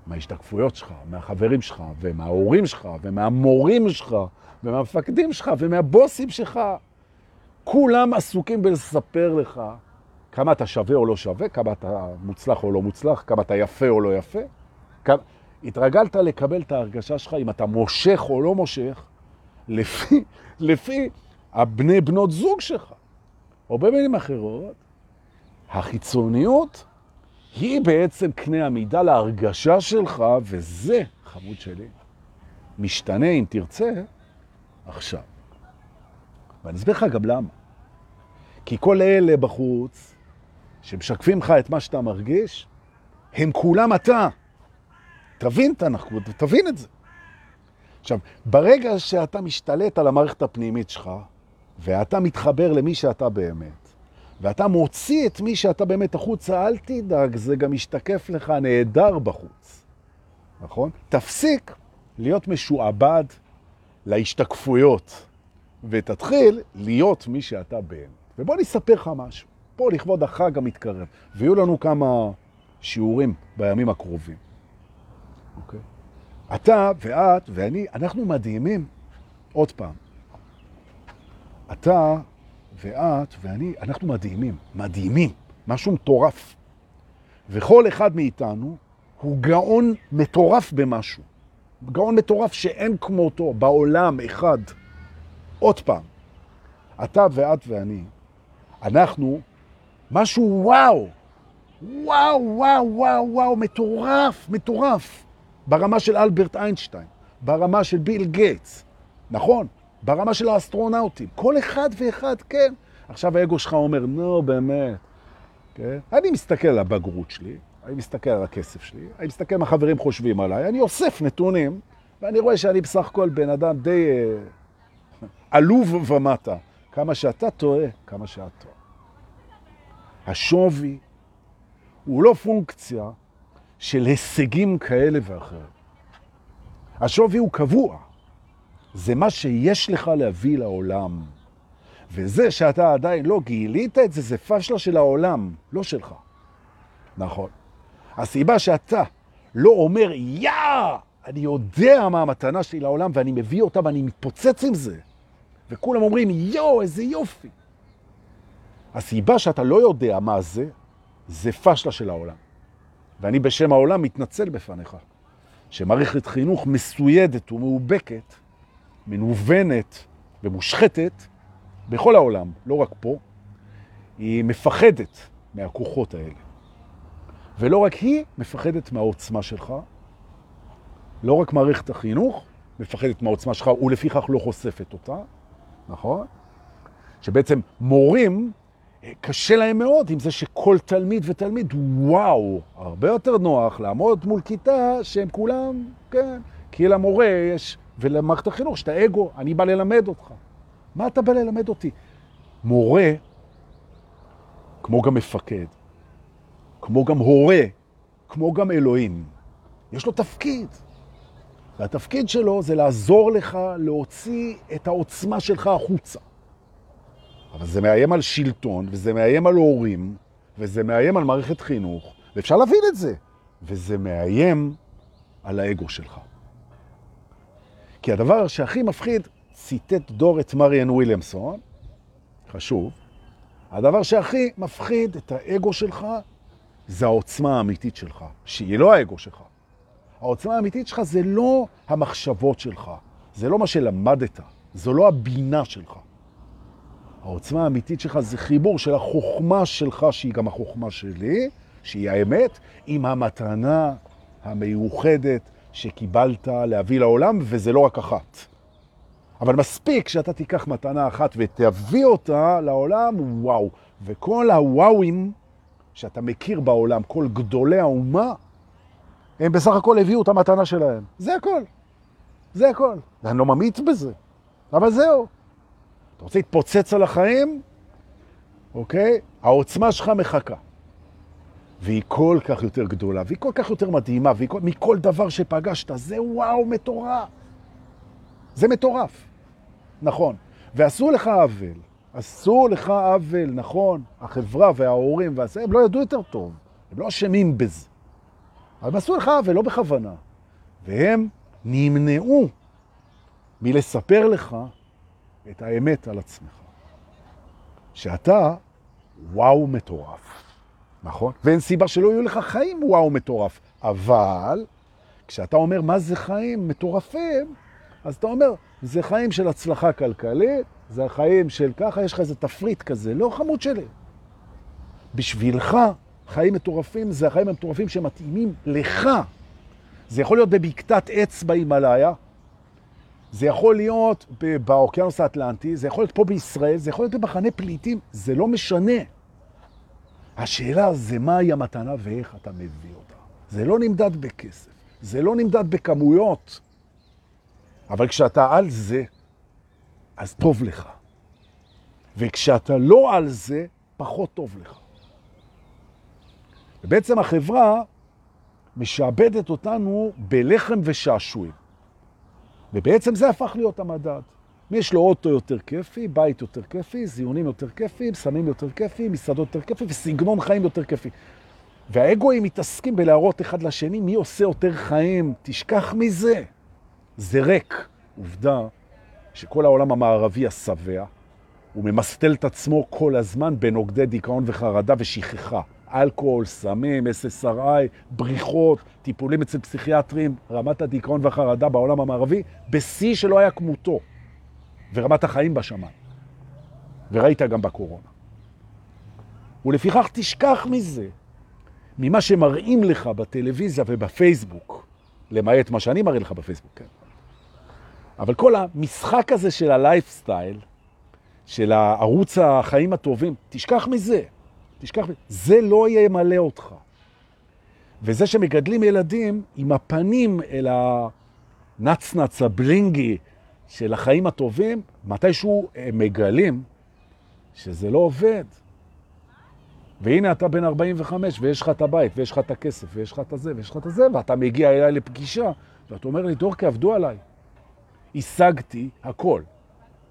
מההשתקפויות שלך, מהחברים שלך, ומההורים שלך, ומהמורים שלך, ומהמפקדים שלך, ומהבוסים שלך. כולם עסוקים בלספר לך כמה אתה שווה או לא שווה, כמה אתה מוצלח או לא מוצלח, כמה אתה יפה או לא יפה. כמה... התרגלת לקבל את ההרגשה שלך אם אתה מושך או לא מושך, לפי, לפי הבני בנות זוג שלך. או במילים אחרות, החיצוניות היא בעצם קנה המידה להרגשה שלך, וזה, חמוד שלי, משתנה אם תרצה עכשיו. ואני אסביר לך גם למה. כי כל אלה בחוץ, שמשקפים לך את מה שאתה מרגיש, הם כולם אתה. תבין את הנחות, תבין את זה. עכשיו, ברגע שאתה משתלט על המערכת הפנימית שלך, ואתה מתחבר למי שאתה באמת, ואתה מוציא את מי שאתה באמת החוצה, אל תדאג, זה גם משתקף לך נהדר בחוץ, נכון? תפסיק להיות משועבד להשתקפויות, ותתחיל להיות מי שאתה באמת. ובוא נספר לך משהו. פה לכבוד החג המתקרב, ויהיו לנו כמה שיעורים בימים הקרובים. אוקיי? אתה ואת ואני, אנחנו מדהימים. עוד פעם. אתה ואת ואני, אנחנו מדהימים, מדהימים, משהו מטורף. וכל אחד מאיתנו הוא גאון מטורף במשהו. גאון מטורף שאין כמותו בעולם אחד. עוד פעם, אתה ואת ואני, אנחנו משהו וואו, וואו, וואו, וואו, וואו, מטורף, מטורף. ברמה של אלברט איינשטיין, ברמה של ביל גייטס, נכון? ברמה של האסטרונאוטים. כל אחד ואחד, כן. עכשיו האגו שלך אומר, נו, באמת. כן? אני מסתכל על הבגרות שלי, אני מסתכל על הכסף שלי, אני מסתכל מה חברים חושבים עליי, אני אוסף נתונים, ואני רואה שאני בסך הכל בן אדם די אה, עלוב ומטה. כמה שאתה טועה, כמה שאת טועה. השווי הוא לא פונקציה של הישגים כאלה ואחרים. השווי הוא קבוע. זה מה שיש לך להביא לעולם. וזה שאתה עדיין לא גילית את זה, זה פשלה של העולם, לא שלך. נכון. הסיבה שאתה לא אומר, יא, אני יודע מה המתנה שלי לעולם ואני מביא אותה ואני מתפוצץ עם זה. וכולם אומרים, יו, איזה יופי. הסיבה שאתה לא יודע מה זה, זה פשלה של העולם. ואני בשם העולם מתנצל בפניך, שמערכת חינוך מסוידת ומאובקת, מנוונת ומושחתת בכל העולם, לא רק פה, היא מפחדת מהכוחות האלה. ולא רק היא מפחדת מהעוצמה שלך, לא רק מערכת החינוך מפחדת מהעוצמה שלך ולפיכך לא חושפת אותה, נכון? שבעצם מורים קשה להם מאוד עם זה שכל תלמיד ותלמיד, וואו, הרבה יותר נוח לעמוד מול כיתה שהם כולם, כן, כי למורה יש, ולמערכת החינוך, שאתה אגו, אני בא ללמד אותך. מה אתה בא ללמד אותי? מורה, כמו גם מפקד, כמו גם הורה, כמו גם אלוהים, יש לו תפקיד. והתפקיד שלו זה לעזור לך להוציא את העוצמה שלך החוצה. אבל זה מאיים על שלטון, וזה מאיים על הורים, וזה מאיים על מערכת חינוך, ואפשר להבין את זה. וזה מאיים על האגו שלך. כי הדבר שהכי מפחיד, ציטט דור את מריאן וויליאמסון, חשוב, הדבר שהכי מפחיד את האגו שלך זה העוצמה האמיתית שלך, שהיא לא האגו שלך. העוצמה האמיתית שלך זה לא המחשבות שלך, זה לא מה שלמדת, זו לא הבינה שלך. העוצמה האמיתית שלך זה חיבור של החוכמה שלך, שהיא גם החוכמה שלי, שהיא האמת, עם המתנה המיוחדת שקיבלת להביא לעולם, וזה לא רק אחת. אבל מספיק שאתה תיקח מתנה אחת ותביא אותה לעולם, וואו. וכל הוואוים שאתה מכיר בעולם, כל גדולי האומה, הם בסך הכל הביאו את המתנה שלהם. זה הכל. זה הכל. אני לא ממעיט בזה, אבל זהו. אתה רוצה להתפוצץ על החיים? אוקיי? העוצמה שלך מחכה. והיא כל כך יותר גדולה, והיא כל כך יותר מדהימה, והיא כל, מכל דבר שפגשת, זה וואו, מטורף. זה מטורף, נכון. ועשו לך עוול, עשו לך עוול, נכון. החברה וההורים והזה, הם לא ידעו יותר טוב, הם לא אשמים בזה. הם עשו לך עוול, לא בכוונה. והם נמנעו מלספר לך את האמת על עצמך. שאתה וואו מטורף, נכון? ואין סיבה שלא יהיו לך חיים וואו מטורף. אבל כשאתה אומר מה זה חיים מטורפים, אז אתה אומר, זה חיים של הצלחה כלכלית, זה החיים של ככה, יש לך איזה תפריט כזה. לא חמוד שלי. בשבילך, חיים מטורפים זה החיים המטורפים שמתאימים לך. זה יכול להיות בבקתת עץ בהימאליה, זה יכול להיות באוקיינוס האטלנטי, זה יכול להיות פה בישראל, זה יכול להיות במחנה פליטים, זה לא משנה. השאלה זה מהי המתנה ואיך אתה מביא אותה. זה לא נמדד בכסף, זה לא נמדד בכמויות, אבל כשאתה על זה, אז טוב לך. וכשאתה לא על זה, פחות טוב לך. ובעצם החברה משעבדת אותנו בלחם ושעשועים. ובעצם זה הפך להיות המדד. מי יש לו אוטו יותר כיפי, בית יותר כיפי, זיונים יותר כיפי, סמים יותר כיפי, מסעדות יותר כיפי וסגנון חיים יותר כיפי. והאגואים מתעסקים בלהראות אחד לשני מי עושה יותר חיים. תשכח מזה. זה ריק. עובדה שכל העולם המערבי השבע, הוא ממסטל את עצמו כל הזמן בנוגדי דיכאון וחרדה ושכחה. אלכוהול, סמים, SSRI, בריחות, טיפולים אצל פסיכיאטרים, רמת הדיכאון והחרדה בעולם המערבי, בשיא שלא היה כמותו, ורמת החיים בשמיים. וראית גם בקורונה. ולפיכך תשכח מזה, ממה שמראים לך בטלוויזיה ובפייסבוק, למעט מה שאני מראה לך בפייסבוק, כן. אבל כל המשחק הזה של הלייפסטייל, של הערוץ החיים הטובים, תשכח מזה. תשכח, זה לא ימלא אותך. וזה שמגדלים ילדים עם הפנים אל הנצנץ, הבלינגי של החיים הטובים, מתישהו הם מגלים שזה לא עובד. והנה אתה בן 45 ויש לך את הבית ויש לך את הכסף ויש לך את הזה ויש לך את הזה, ואתה מגיע אליי לפגישה ואתה אומר לי, דורקי, עבדו עליי. השגתי הכל.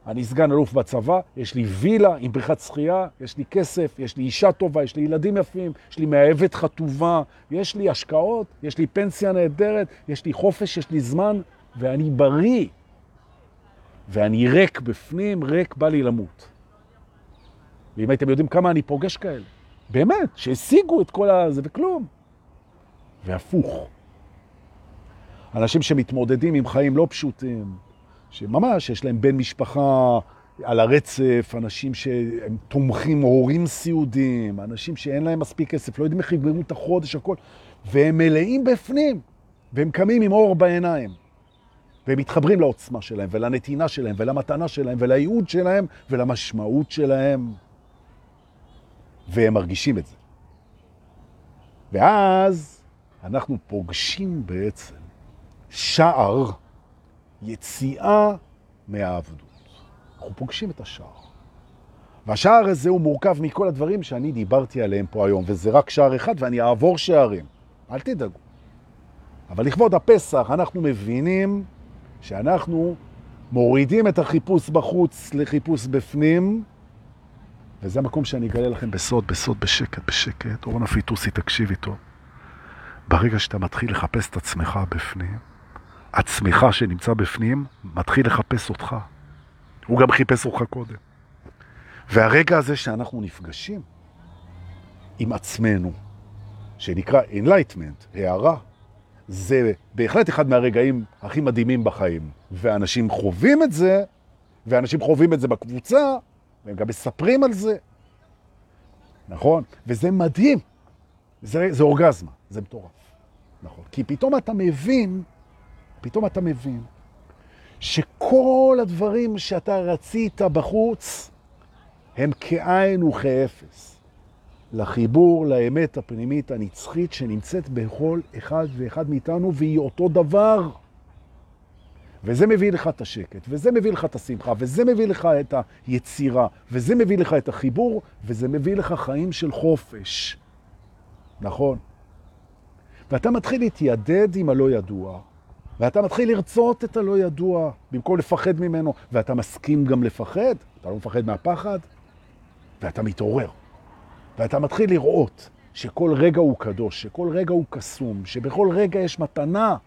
אני סגן אלוף בצבא, יש לי וילה עם בריכת שחייה, יש לי כסף, יש לי אישה טובה, יש לי ילדים יפים, יש לי מאהבת חטובה, יש לי השקעות, יש לי פנסיה נהדרת, יש לי חופש, יש לי זמן, ואני בריא. ואני ריק בפנים, ריק בא לי למות. ואם הייתם יודעים כמה אני פוגש כאלה, באמת, שהשיגו את כל הזה וכלום. והפוך. אנשים שמתמודדים עם חיים לא פשוטים, שממש יש להם בן משפחה על הרצף, אנשים שהם תומכים, הורים סיעודיים, אנשים שאין להם מספיק כסף, לא יודעים איך יגמרו את החודש, הכל, והם מלאים בפנים, והם קמים עם אור בעיניים, והם מתחברים לעוצמה שלהם, ולנתינה שלהם, ולמתנה שלהם, ולייעוד שלהם, ולמשמעות שלהם, והם מרגישים את זה. ואז אנחנו פוגשים בעצם שער יציאה מהעבדות. אנחנו פוגשים את השער. והשער הזה הוא מורכב מכל הדברים שאני דיברתי עליהם פה היום, וזה רק שער אחד ואני אעבור שערים. אל תדאגו. אבל לכבוד הפסח אנחנו מבינים שאנחנו מורידים את החיפוש בחוץ לחיפוש בפנים, וזה המקום שאני אגלה לכם בסוד, בסוד, בשקט, בשקט. אורנה פיטוסי, תקשיב איתו. ברגע שאתה מתחיל לחפש את עצמך בפנים, הצמיחה שנמצא בפנים מתחיל לחפש אותך. הוא גם חיפש אותך קודם. והרגע הזה שאנחנו נפגשים עם עצמנו, שנקרא Enlightenment, הערה, זה בהחלט אחד מהרגעים הכי מדהימים בחיים. ואנשים חווים את זה, ואנשים חווים את זה בקבוצה, והם גם מספרים על זה. נכון? וזה מדהים. זה, זה אורגזמה, זה מטורף. נכון. כי פתאום אתה מבין, פתאום אתה מבין, שכל הדברים שאתה רצית בחוץ, הם כאין וכאפס. לחיבור, לאמת הפנימית הנצחית שנמצאת בכל אחד ואחד מאיתנו, והיא אותו דבר. וזה מביא לך את השקט, וזה מביא לך את השמחה, וזה מביא לך את היצירה, וזה מביא לך את החיבור, וזה מביא לך חיים של חופש. נכון? ואתה מתחיל להתיידד עם הלא ידוע, ואתה מתחיל לרצות את הלא ידוע, במקום לפחד ממנו, ואתה מסכים גם לפחד, אתה לא מפחד מהפחד, ואתה מתעורר. ואתה מתחיל לראות שכל רגע הוא קדוש, שכל רגע הוא קסום, שבכל רגע יש מתנה.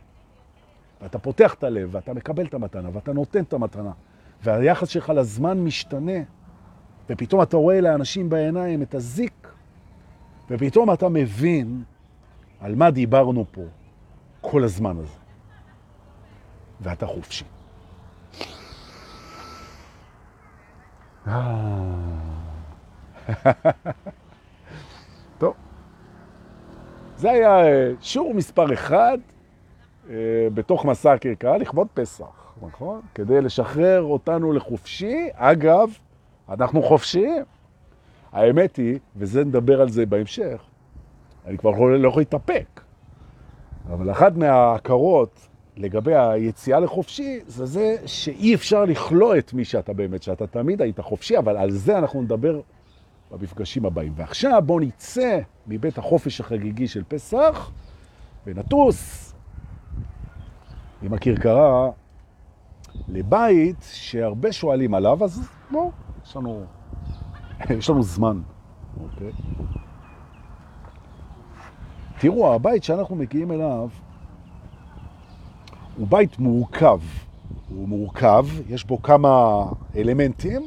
ואתה פותח את הלב, ואתה מקבל את המתנה, ואתה נותן את המתנה. והיחס שלך לזמן משתנה, ופתאום אתה רואה לאנשים בעיניים את הזיק, ופתאום אתה מבין על מה דיברנו פה כל הזמן הזה. ואתה חופשי. טוב. זה היה אה, שיעור מספר אחד אה, בתוך מסע הכרכרה לכבוד פסח, נכון? כדי לשחרר אותנו לחופשי. אגב, אנחנו חופשיים. האמת היא, וזה נדבר על זה בהמשך, אני כבר לא יכול להתאפק, אבל אחת מההכרות לגבי היציאה לחופשי, זה זה שאי אפשר לכלוא את מי שאתה באמת, שאתה תמיד היית חופשי, אבל על זה אנחנו נדבר במפגשים הבאים. ועכשיו בואו נצא מבית החופש החגיגי של פסח ונטוס עם הכרכרה לבית שהרבה שואלים עליו, אז בואו, יש לנו, יש לנו זמן, אוקיי? תראו, הבית שאנחנו מגיעים אליו הוא בית מורכב. הוא מורכב, יש בו כמה אלמנטים,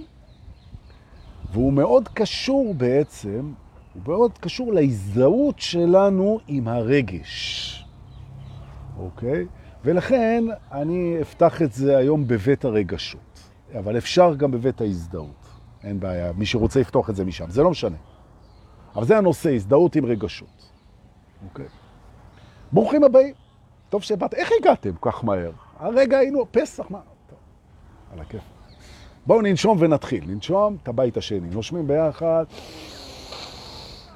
והוא מאוד קשור בעצם, הוא מאוד קשור להזדהות שלנו עם הרגש, אוקיי? ולכן אני אפתח את זה היום בבית הרגשות, אבל אפשר גם בבית ההזדהות, אין בעיה, מי שרוצה לפתוח את זה משם, זה לא משנה. אבל זה הנושא, הזדהות עם רגשות, אוקיי? ברוכים הבאים. טוב שבאת, איך הגעתם כך מהר? הרגע היינו, פסח, מה? טוב, על הכיף. בואו ננשום ונתחיל. ננשום את הבית השני. נושמים ביחד.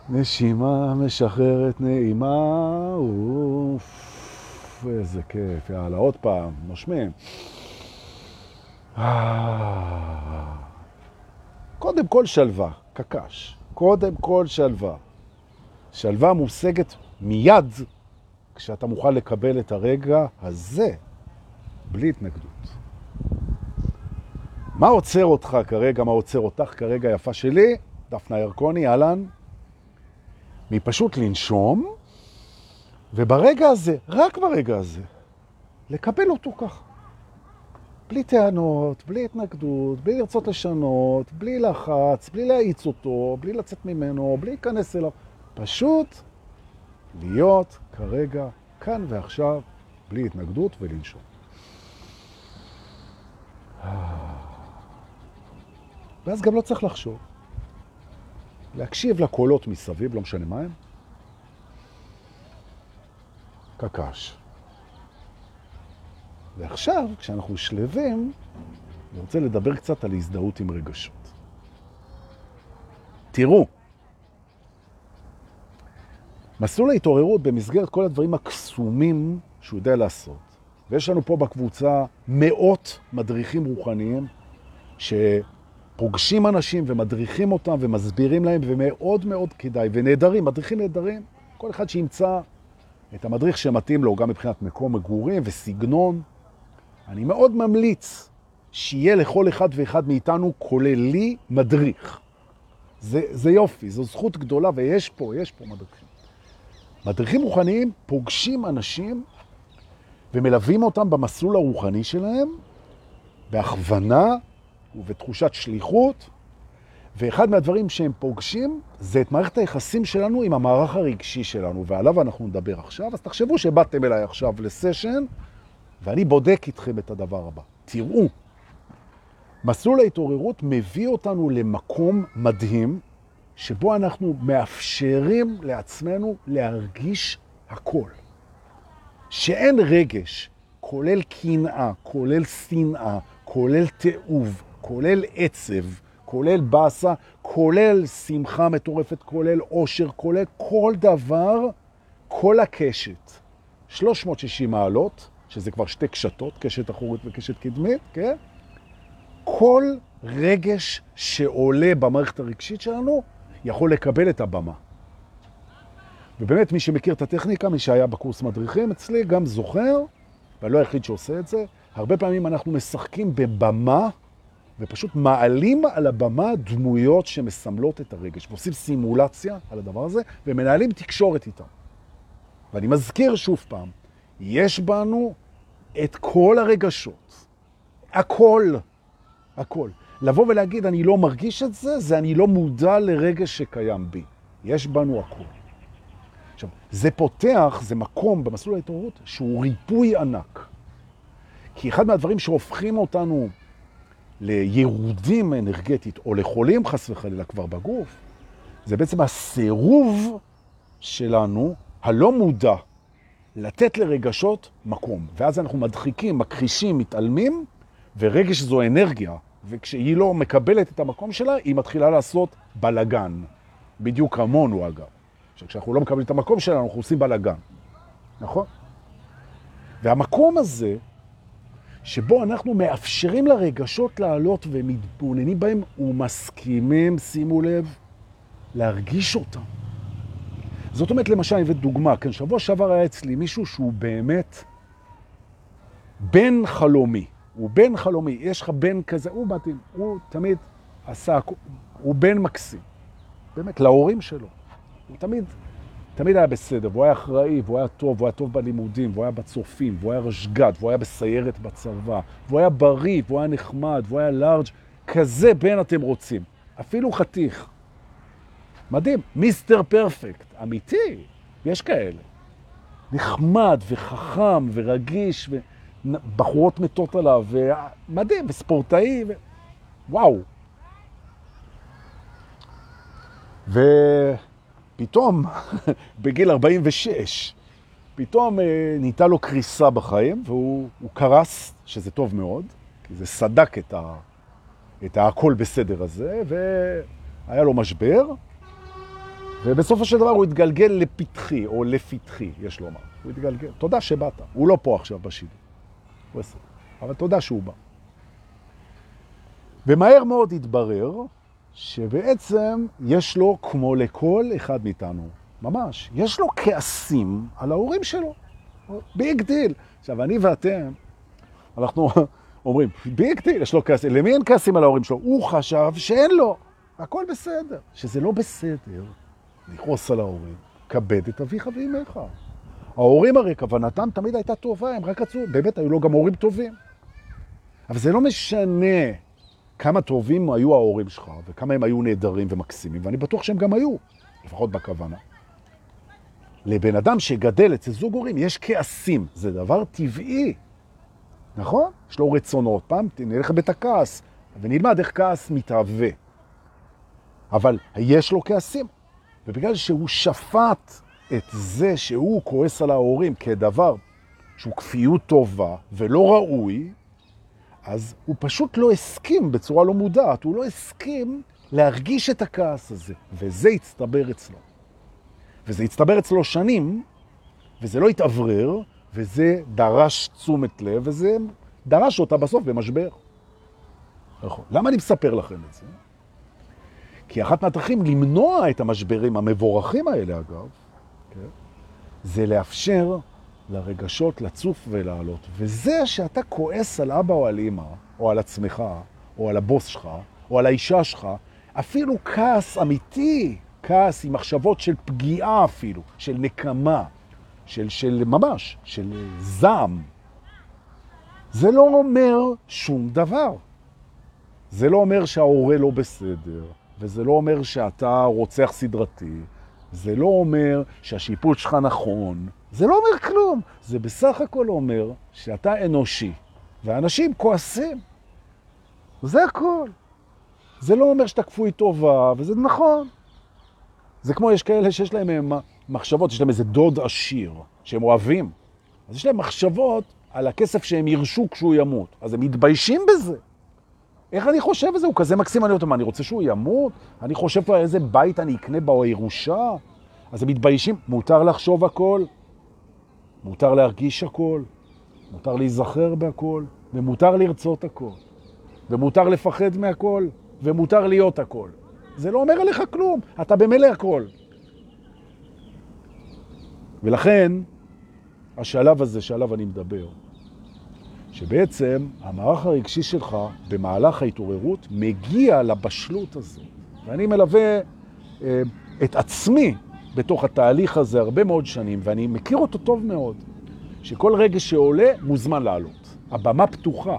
נשימה משחררת נעימה. אוף, איזה כיף. יאללה, עוד פעם. נושמים. קודם כל שלווה, קקש. קודם כל שלווה. שלווה מושגת מיד כשאתה מוכן לקבל את הרגע הזה, בלי התנגדות. מה עוצר אותך כרגע, מה עוצר אותך כרגע יפה שלי? דפנה ירקוני, אהלן. מפשוט לנשום, וברגע הזה, רק ברגע הזה, לקבל אותו ככה. בלי טענות, בלי התנגדות, בלי לרצות לשנות, בלי לחץ, בלי להאיץ אותו, בלי לצאת ממנו, בלי להיכנס אליו. פשוט להיות כרגע, כאן ועכשיו, בלי התנגדות ולנשום. ואז גם לא צריך לחשוב. להקשיב לקולות מסביב, לא משנה מה הם. קקש. ועכשיו, כשאנחנו שלווים, אני רוצה לדבר קצת על הזדהות עם רגשות. תראו, מסלול ההתעוררות במסגרת כל הדברים הקסומים שהוא יודע לעשות. ויש לנו פה בקבוצה מאות מדריכים רוחניים שפוגשים אנשים ומדריכים אותם ומסבירים להם, ומאוד מאוד כדאי, ונהדרים, מדריכים נהדרים, כל אחד שימצא את המדריך שמתאים לו, גם מבחינת מקום מגורים וסגנון. אני מאוד ממליץ שיהיה לכל אחד ואחד מאיתנו, כולל לי, מדריך. זה, זה יופי, זו זכות גדולה, ויש פה, יש פה מדריכים. מדריכים רוחניים פוגשים אנשים ומלווים אותם במסלול הרוחני שלהם, בהכוונה ובתחושת שליחות, ואחד מהדברים שהם פוגשים זה את מערכת היחסים שלנו עם המערך הרגשי שלנו, ועליו אנחנו נדבר עכשיו. אז תחשבו שבאתם אליי עכשיו לסשן, ואני בודק איתכם את הדבר הבא. תראו, מסלול ההתעוררות מביא אותנו למקום מדהים, שבו אנחנו מאפשרים לעצמנו להרגיש הכל. שאין רגש, כולל קנאה, כולל שנאה, כולל תיעוב, כולל עצב, כולל בסה, כולל שמחה מטורפת, כולל עושר, כולל כל דבר, כל הקשת. 360 מעלות, שזה כבר שתי קשתות, קשת אחורית וקשת קדמית, כן? כל רגש שעולה במערכת הרגשית שלנו יכול לקבל את הבמה. ובאמת, מי שמכיר את הטכניקה, מי שהיה בקורס מדריכים אצלי, גם זוכר, ואני לא היחיד שעושה את זה, הרבה פעמים אנחנו משחקים בבמה, ופשוט מעלים על הבמה דמויות שמסמלות את הרגש, ועושים סימולציה על הדבר הזה, ומנהלים תקשורת איתם. ואני מזכיר שוב פעם, יש בנו את כל הרגשות, הכל, הכל. לבוא ולהגיד, אני לא מרגיש את זה, זה אני לא מודע לרגש שקיים בי. יש בנו הכל. עכשיו, זה פותח, זה מקום במסלול ההתעוררות שהוא ריפוי ענק. כי אחד מהדברים שהופכים אותנו לירודים אנרגטית, או לחולים חס וחלילה כבר בגוף, זה בעצם הסירוב שלנו, הלא מודע, לתת לרגשות מקום. ואז אנחנו מדחיקים, מכחישים, מתעלמים, ורגש זו אנרגיה, וכשהיא לא מקבלת את המקום שלה, היא מתחילה לעשות בלגן. בדיוק כמונו אגב. שכשאנחנו לא מקבלים את המקום שלנו, אנחנו עושים בלגן. נכון? והמקום הזה, שבו אנחנו מאפשרים לרגשות לעלות ומתבוננים בהם ומסכימים, שימו לב, להרגיש אותם. זאת אומרת, למשל, אני אביא דוגמה, כן, שבוע שעבר היה אצלי מישהו שהוא באמת בן חלומי. הוא בן חלומי, יש לך בן כזה, הוא מתאים, הוא תמיד עשה, הוא בן מקסים. באמת, להורים שלו. הוא תמיד, תמיד היה בסדר, והוא היה אחראי, והוא היה טוב, והוא היה טוב בלימודים, והוא היה בצופים, והוא היה רשגת, והוא היה בסיירת בצבא, והוא היה בריא, והוא היה נחמד, והוא היה לארג', כזה בן אתם רוצים. אפילו חתיך. מדהים, מיסטר פרפקט, אמיתי, יש כאלה. נחמד וחכם ורגיש, ובחורות מתות עליו, ומדהים, וספורטאי, ו... וואו. ופתאום, בגיל 46, פתאום אה, ניתה לו קריסה בחיים, והוא קרס, שזה טוב מאוד, כי זה סדק את, ה, את הכל בסדר הזה, והיה לו משבר, ובסופו של דבר הוא התגלגל לפתחי, או לפתחי, יש לומר. הוא התגלגל. תודה שבאת. הוא לא פה עכשיו בשידור. אבל תודה שהוא בא. ומהר מאוד התברר שבעצם יש לו, כמו לכל אחד מאיתנו, ממש, יש לו כעסים על ההורים שלו. Big deal. עכשיו, אני ואתם, אנחנו אומרים, big deal, יש לו כעסים. למי אין כעסים על ההורים שלו? הוא חשב שאין לו. הכל בסדר. שזה לא בסדר. לכעוס על ההורים, כבד את אביך ואימך. ההורים הרי כוונתם תמיד הייתה טובה, הם רק רצו, באמת היו לו גם הורים טובים. אבל זה לא משנה כמה טובים היו ההורים שלך, וכמה הם היו נהדרים ומקסימים, ואני בטוח שהם גם היו, לפחות בכוונה. לבן אדם שגדל אצל זוג הורים יש כעסים, זה דבר טבעי, נכון? יש לו רצונות. פעם נלך לבית הכעס ונלמד איך כעס מתהווה. אבל יש לו כעסים. ובגלל שהוא שפט את זה שהוא כועס על ההורים כדבר שהוא כפיות טובה ולא ראוי, אז הוא פשוט לא הסכים בצורה לא מודעת, הוא לא הסכים להרגיש את הכעס הזה, וזה הצטבר אצלו. וזה הצטבר אצלו שנים, וזה לא התעברר, וזה דרש תשומת לב, וזה דרש אותה בסוף במשבר. נכון. למה אני מספר לכם את זה? כי אחת מהדרכים למנוע את המשברים המבורכים האלה, אגב, כן, זה לאפשר לרגשות לצוף ולעלות. וזה שאתה כועס על אבא או על אמא, או על עצמך, או על הבוס שלך, או על האישה שלך, אפילו כעס אמיתי, כעס עם מחשבות של פגיעה אפילו, של נקמה, של, של ממש, של זעם. זה לא אומר שום דבר. זה לא אומר שההורה לא בסדר, וזה לא אומר שאתה רוצח סדרתי, זה לא אומר שהשיפוט שלך נכון, זה לא אומר כלום. זה בסך הכל אומר שאתה אנושי, ואנשים כועסים. זה הכל. זה לא אומר שאתה כפוי טובה, וזה נכון. זה כמו יש כאלה שיש להם מחשבות, יש להם איזה דוד עשיר, שהם אוהבים. אז יש להם מחשבות על הכסף שהם ירשו כשהוא ימות. אז הם מתביישים בזה. איך אני חושב על זה? הוא כזה מקסים, אני אומר, מה, אני רוצה שהוא ימות? אני חושב על איזה בית אני אקנה בירושה? אז הם מתביישים. מותר לחשוב הכל, מותר להרגיש הכל, מותר להיזכר בהכל, ומותר לרצות הכל, ומותר לפחד מהכל, ומותר להיות הכל. זה לא אומר עליך כלום, אתה במילא הכל. ולכן, השלב הזה שעליו אני מדבר, שבעצם המערך הרגשי שלך במהלך ההתעוררות מגיע לבשלות הזו. ואני מלווה אה, את עצמי בתוך התהליך הזה הרבה מאוד שנים, ואני מכיר אותו טוב מאוד, שכל רגע שעולה מוזמן לעלות. הבמה פתוחה.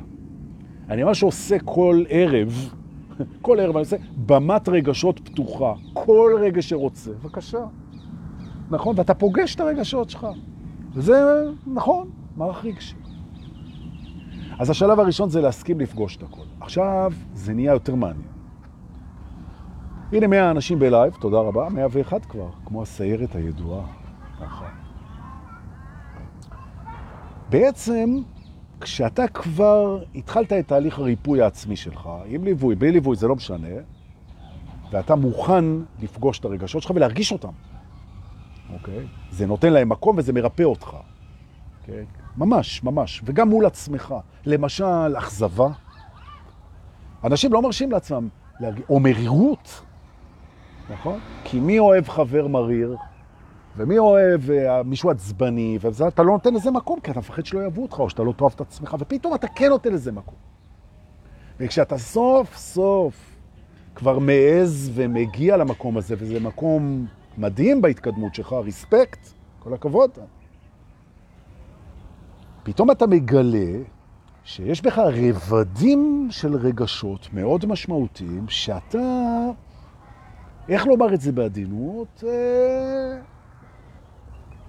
אני ממש עושה כל ערב, כל ערב אני עושה במת רגשות פתוחה. כל רגע שרוצה, בבקשה. נכון? ואתה פוגש את הרגשות שלך. וזה נכון, מערך רגשי. אז השלב הראשון זה להסכים לפגוש את הכל. עכשיו זה נהיה יותר מעניין. הנה 100 אנשים בלייב, תודה רבה, 101 כבר, כמו הסיירת הידועה. בעצם, כשאתה כבר התחלת את תהליך הריפוי העצמי שלך, עם ליווי, בלי ליווי, זה לא משנה, ואתה מוכן לפגוש את הרגשות שלך ולהרגיש אותם, אוקיי? זה נותן להם מקום וזה מרפא אותך, אוקיי? ממש, ממש, וגם מול עצמך. למשל, אכזבה. אנשים לא מרשים לעצמם או מרירות, נכון? כי מי אוהב חבר מריר, ומי אוהב uh, מישהו עצבני, ואתה לא נותן לזה מקום, כי אתה מפחד שלא יאהבו אותך, או שאתה לא תאהב את עצמך, ופתאום אתה כן נותן לזה מקום. וכשאתה סוף סוף כבר מעז ומגיע למקום הזה, וזה מקום מדהים בהתקדמות שלך, ריספקט, כל הכבוד, פתאום אתה מגלה שיש בך רבדים של רגשות מאוד משמעותיים, שאתה, איך לומר את זה בעדינות, אה,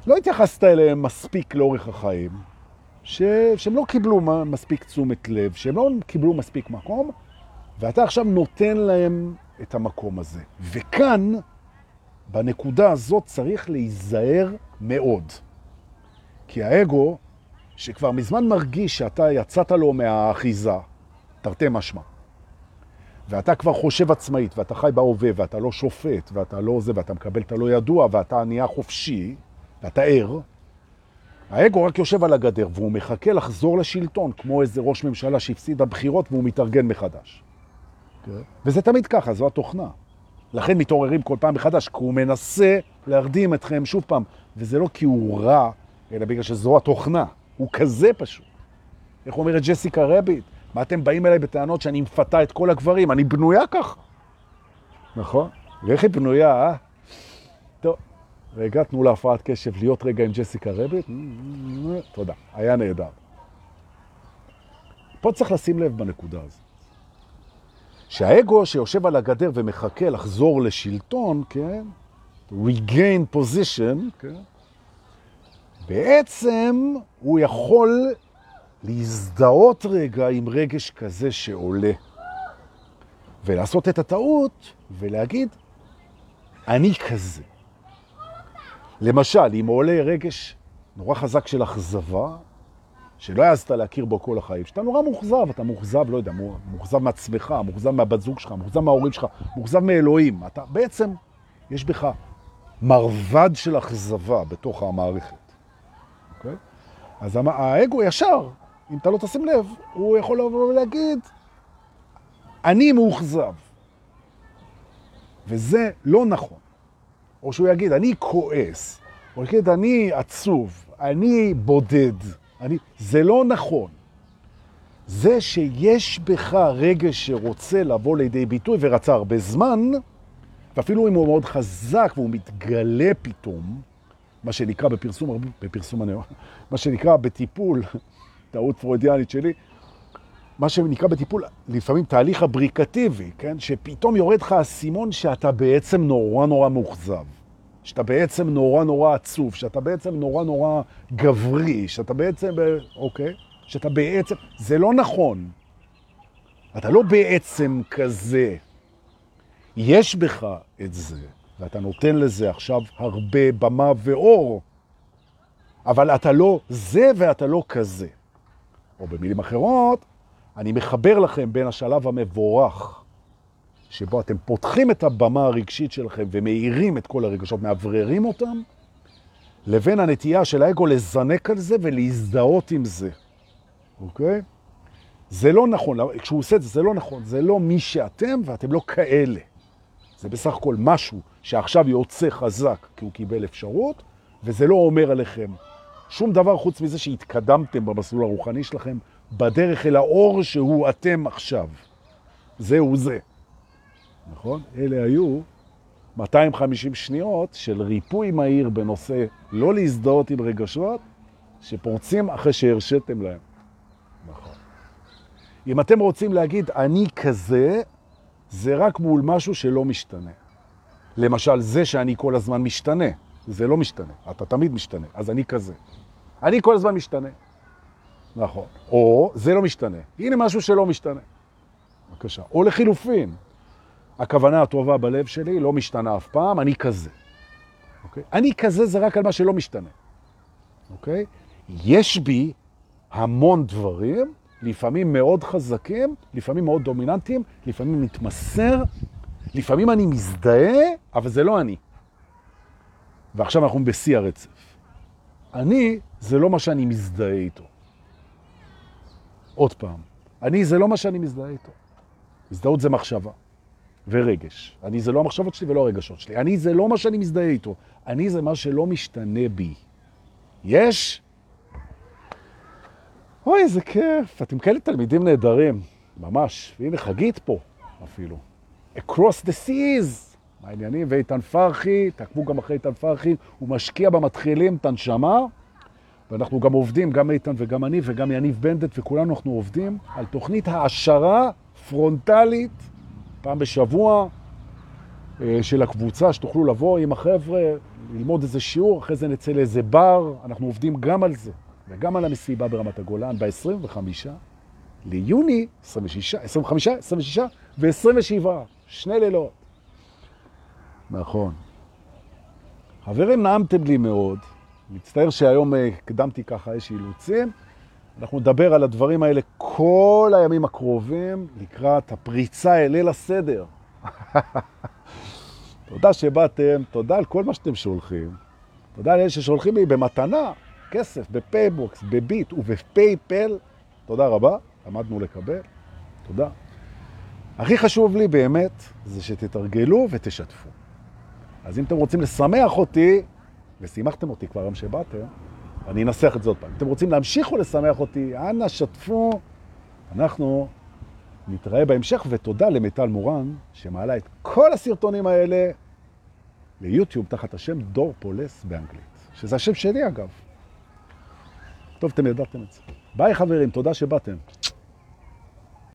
לא התייחסת אליהם מספיק לאורך החיים, ש... שהם לא קיבלו מספיק תשומת לב, שהם לא קיבלו מספיק מקום, ואתה עכשיו נותן להם את המקום הזה. וכאן, בנקודה הזאת, צריך להיזהר מאוד. כי האגו שכבר מזמן מרגיש שאתה יצאת לו מהאחיזה, תרתי משמע, ואתה כבר חושב עצמאית, ואתה חי בהווה, ואתה לא שופט, ואתה לא זה, ואתה מקבל את הלא ידוע, ואתה נהיה חופשי, ואתה ער, האגו רק יושב על הגדר, והוא מחכה לחזור לשלטון, כמו איזה ראש ממשלה שהפסיד הבחירות, והוא מתארגן מחדש. Okay. וזה תמיד ככה, זו התוכנה. לכן מתעוררים כל פעם מחדש, כי הוא מנסה להרדים אתכם שוב פעם, וזה לא כי הוא רע, אלא בגלל שזו התוכנה. הוא כזה פשוט. איך אומרת ג'סיקה רביט? מה אתם באים אליי בטענות שאני מפתה את כל הגברים? אני בנויה ככה. נכון? ואיך היא בנויה, אה? טוב, רגע, תנו להפרעת קשב להיות רגע עם ג'סיקה רביט. תודה, היה נהדר. פה צריך לשים לב בנקודה הזאת. שהאגו שיושב על הגדר ומחכה לחזור לשלטון, כן? regain position, כן? בעצם הוא יכול להזדהות רגע עם רגש כזה שעולה, ולעשות את הטעות ולהגיד, אני כזה. למשל, אם עולה רגש נורא חזק של אכזבה, שלא העזת להכיר בו כל החיים, שאתה נורא מוחזב, אתה מוחזב, לא יודע, מוחזב מעצמך, מוחזב מהבת זוג שלך, מוחזב מההורים שלך, מוחזב מאלוהים. אתה בעצם, יש בך מרבד של אכזבה בתוך המערכת. אוקיי? אז האגו ישר, אם אתה לא תשים לב, הוא יכול לבוא ולהגיד, אני מאוכזב. וזה לא נכון. או שהוא יגיד, אני כועס, או יגיד, אני עצוב, אני בודד. אני... זה לא נכון. זה שיש בך רגש שרוצה לבוא לידי ביטוי ורצה הרבה זמן, ואפילו אם הוא מאוד חזק והוא מתגלה פתאום, מה שנקרא בפרסום, בפרסום הנאו, מה שנקרא בטיפול, טעות פרוידיאנית שלי, מה שנקרא בטיפול, לפעמים תהליך הבריקטיבי, כן? שפתאום יורד לך הסימון שאתה בעצם נורא נורא מאוכזב, שאתה בעצם נורא נורא עצוב, שאתה בעצם נורא נורא גברי, שאתה בעצם, אוקיי? שאתה בעצם, זה לא נכון. אתה לא בעצם כזה. יש בך את זה, ואתה נותן לזה עכשיו הרבה במה ואור, אבל אתה לא זה ואתה לא כזה. או במילים אחרות, אני מחבר לכם בין השלב המבורך, שבו אתם פותחים את הבמה הרגשית שלכם ומאירים את כל הרגשות, מאווררים אותם, לבין הנטייה של האגו לזנק על זה ולהזדהות עם זה. אוקיי? זה לא נכון, כשהוא עושה את זה, זה לא נכון, זה לא מי שאתם ואתם לא כאלה. זה בסך הכל משהו שעכשיו יוצא חזק כי הוא קיבל אפשרות, וזה לא אומר עליכם שום דבר חוץ מזה שהתקדמתם במסלול הרוחני שלכם, בדרך אל האור שהוא אתם עכשיו. זהו זה. נכון? אלה היו 250 שניות של ריפוי מהיר בנושא לא להזדהות עם רגשות שפורצים אחרי שהרשיתם להם. נכון. אם אתם רוצים להגיד, אני כזה, זה רק מול משהו שלא משתנה. למשל, זה שאני כל הזמן משתנה, זה לא משתנה. אתה תמיד משתנה, אז אני כזה. אני כל הזמן משתנה. נכון. או זה לא משתנה. הנה משהו שלא משתנה. בבקשה. או לחילופין, הכוונה הטובה בלב שלי לא משתנה אף פעם, אני כזה. אוקיי? אני כזה זה רק על מה שלא משתנה. אוקיי? יש בי המון דברים, לפעמים מאוד חזקים, לפעמים מאוד דומיננטיים, לפעמים מתמסר, לפעמים אני מזדהה, אבל זה לא אני. ועכשיו אנחנו בשיא הרצף. אני זה לא מה שאני מזדהה איתו. עוד פעם, אני זה לא מה שאני מזדהה איתו. הזדהות זה מחשבה ורגש. אני זה לא המחשבות שלי ולא הרגשות שלי. אני זה לא מה שאני מזדהה איתו. אני זה מה שלא משתנה בי. יש? אוי, איזה כיף. אתם כאלה תלמידים נהדרים. ממש. והנה חגית פה אפילו. Across the seas. מה העניינים? ואיתן פרחי, תעקבו גם אחרי איתן פרחי, הוא משקיע במתחילים את הנשמה. ואנחנו גם עובדים, גם איתן וגם אני וגם יניב בנדט וכולנו אנחנו עובדים על תוכנית העשרה פרונטלית, פעם בשבוע, אה, של הקבוצה, שתוכלו לבוא עם החבר'ה, ללמוד איזה שיעור, אחרי זה נצא לאיזה בר, אנחנו עובדים גם על זה, וגם על המסיבה ברמת הגולן, ב-25 ליוני, 26, 25, 26 ו-27, שני לילות. נכון. חברים, נעמתם לי מאוד. מצטער שהיום אה, הקדמתי ככה איזושהי אילוצים. אנחנו נדבר על הדברים האלה כל הימים הקרובים לקראת הפריצה אל ליל הסדר. תודה שבאתם, תודה על כל מה שאתם שולחים. תודה על אלה ששולחים לי במתנה, כסף, בפייבוקס, בביט ובפייפל. תודה רבה, למדנו לקבל. תודה. הכי חשוב לי באמת זה שתתרגלו ותשתפו. אז אם אתם רוצים לשמח אותי, ושימחתם אותי כבר היום שבאתם, אני אנסח את זה עוד פעם. אתם רוצים להמשיך ולשמח אותי, אנא שתפו. אנחנו נתראה בהמשך, ותודה למיטל מורן, שמעלה את כל הסרטונים האלה ליוטיוב תחת השם דור פולס באנגלית, שזה השם שלי אגב. טוב, אתם ידעתם את זה. ביי חברים, תודה שבאתם.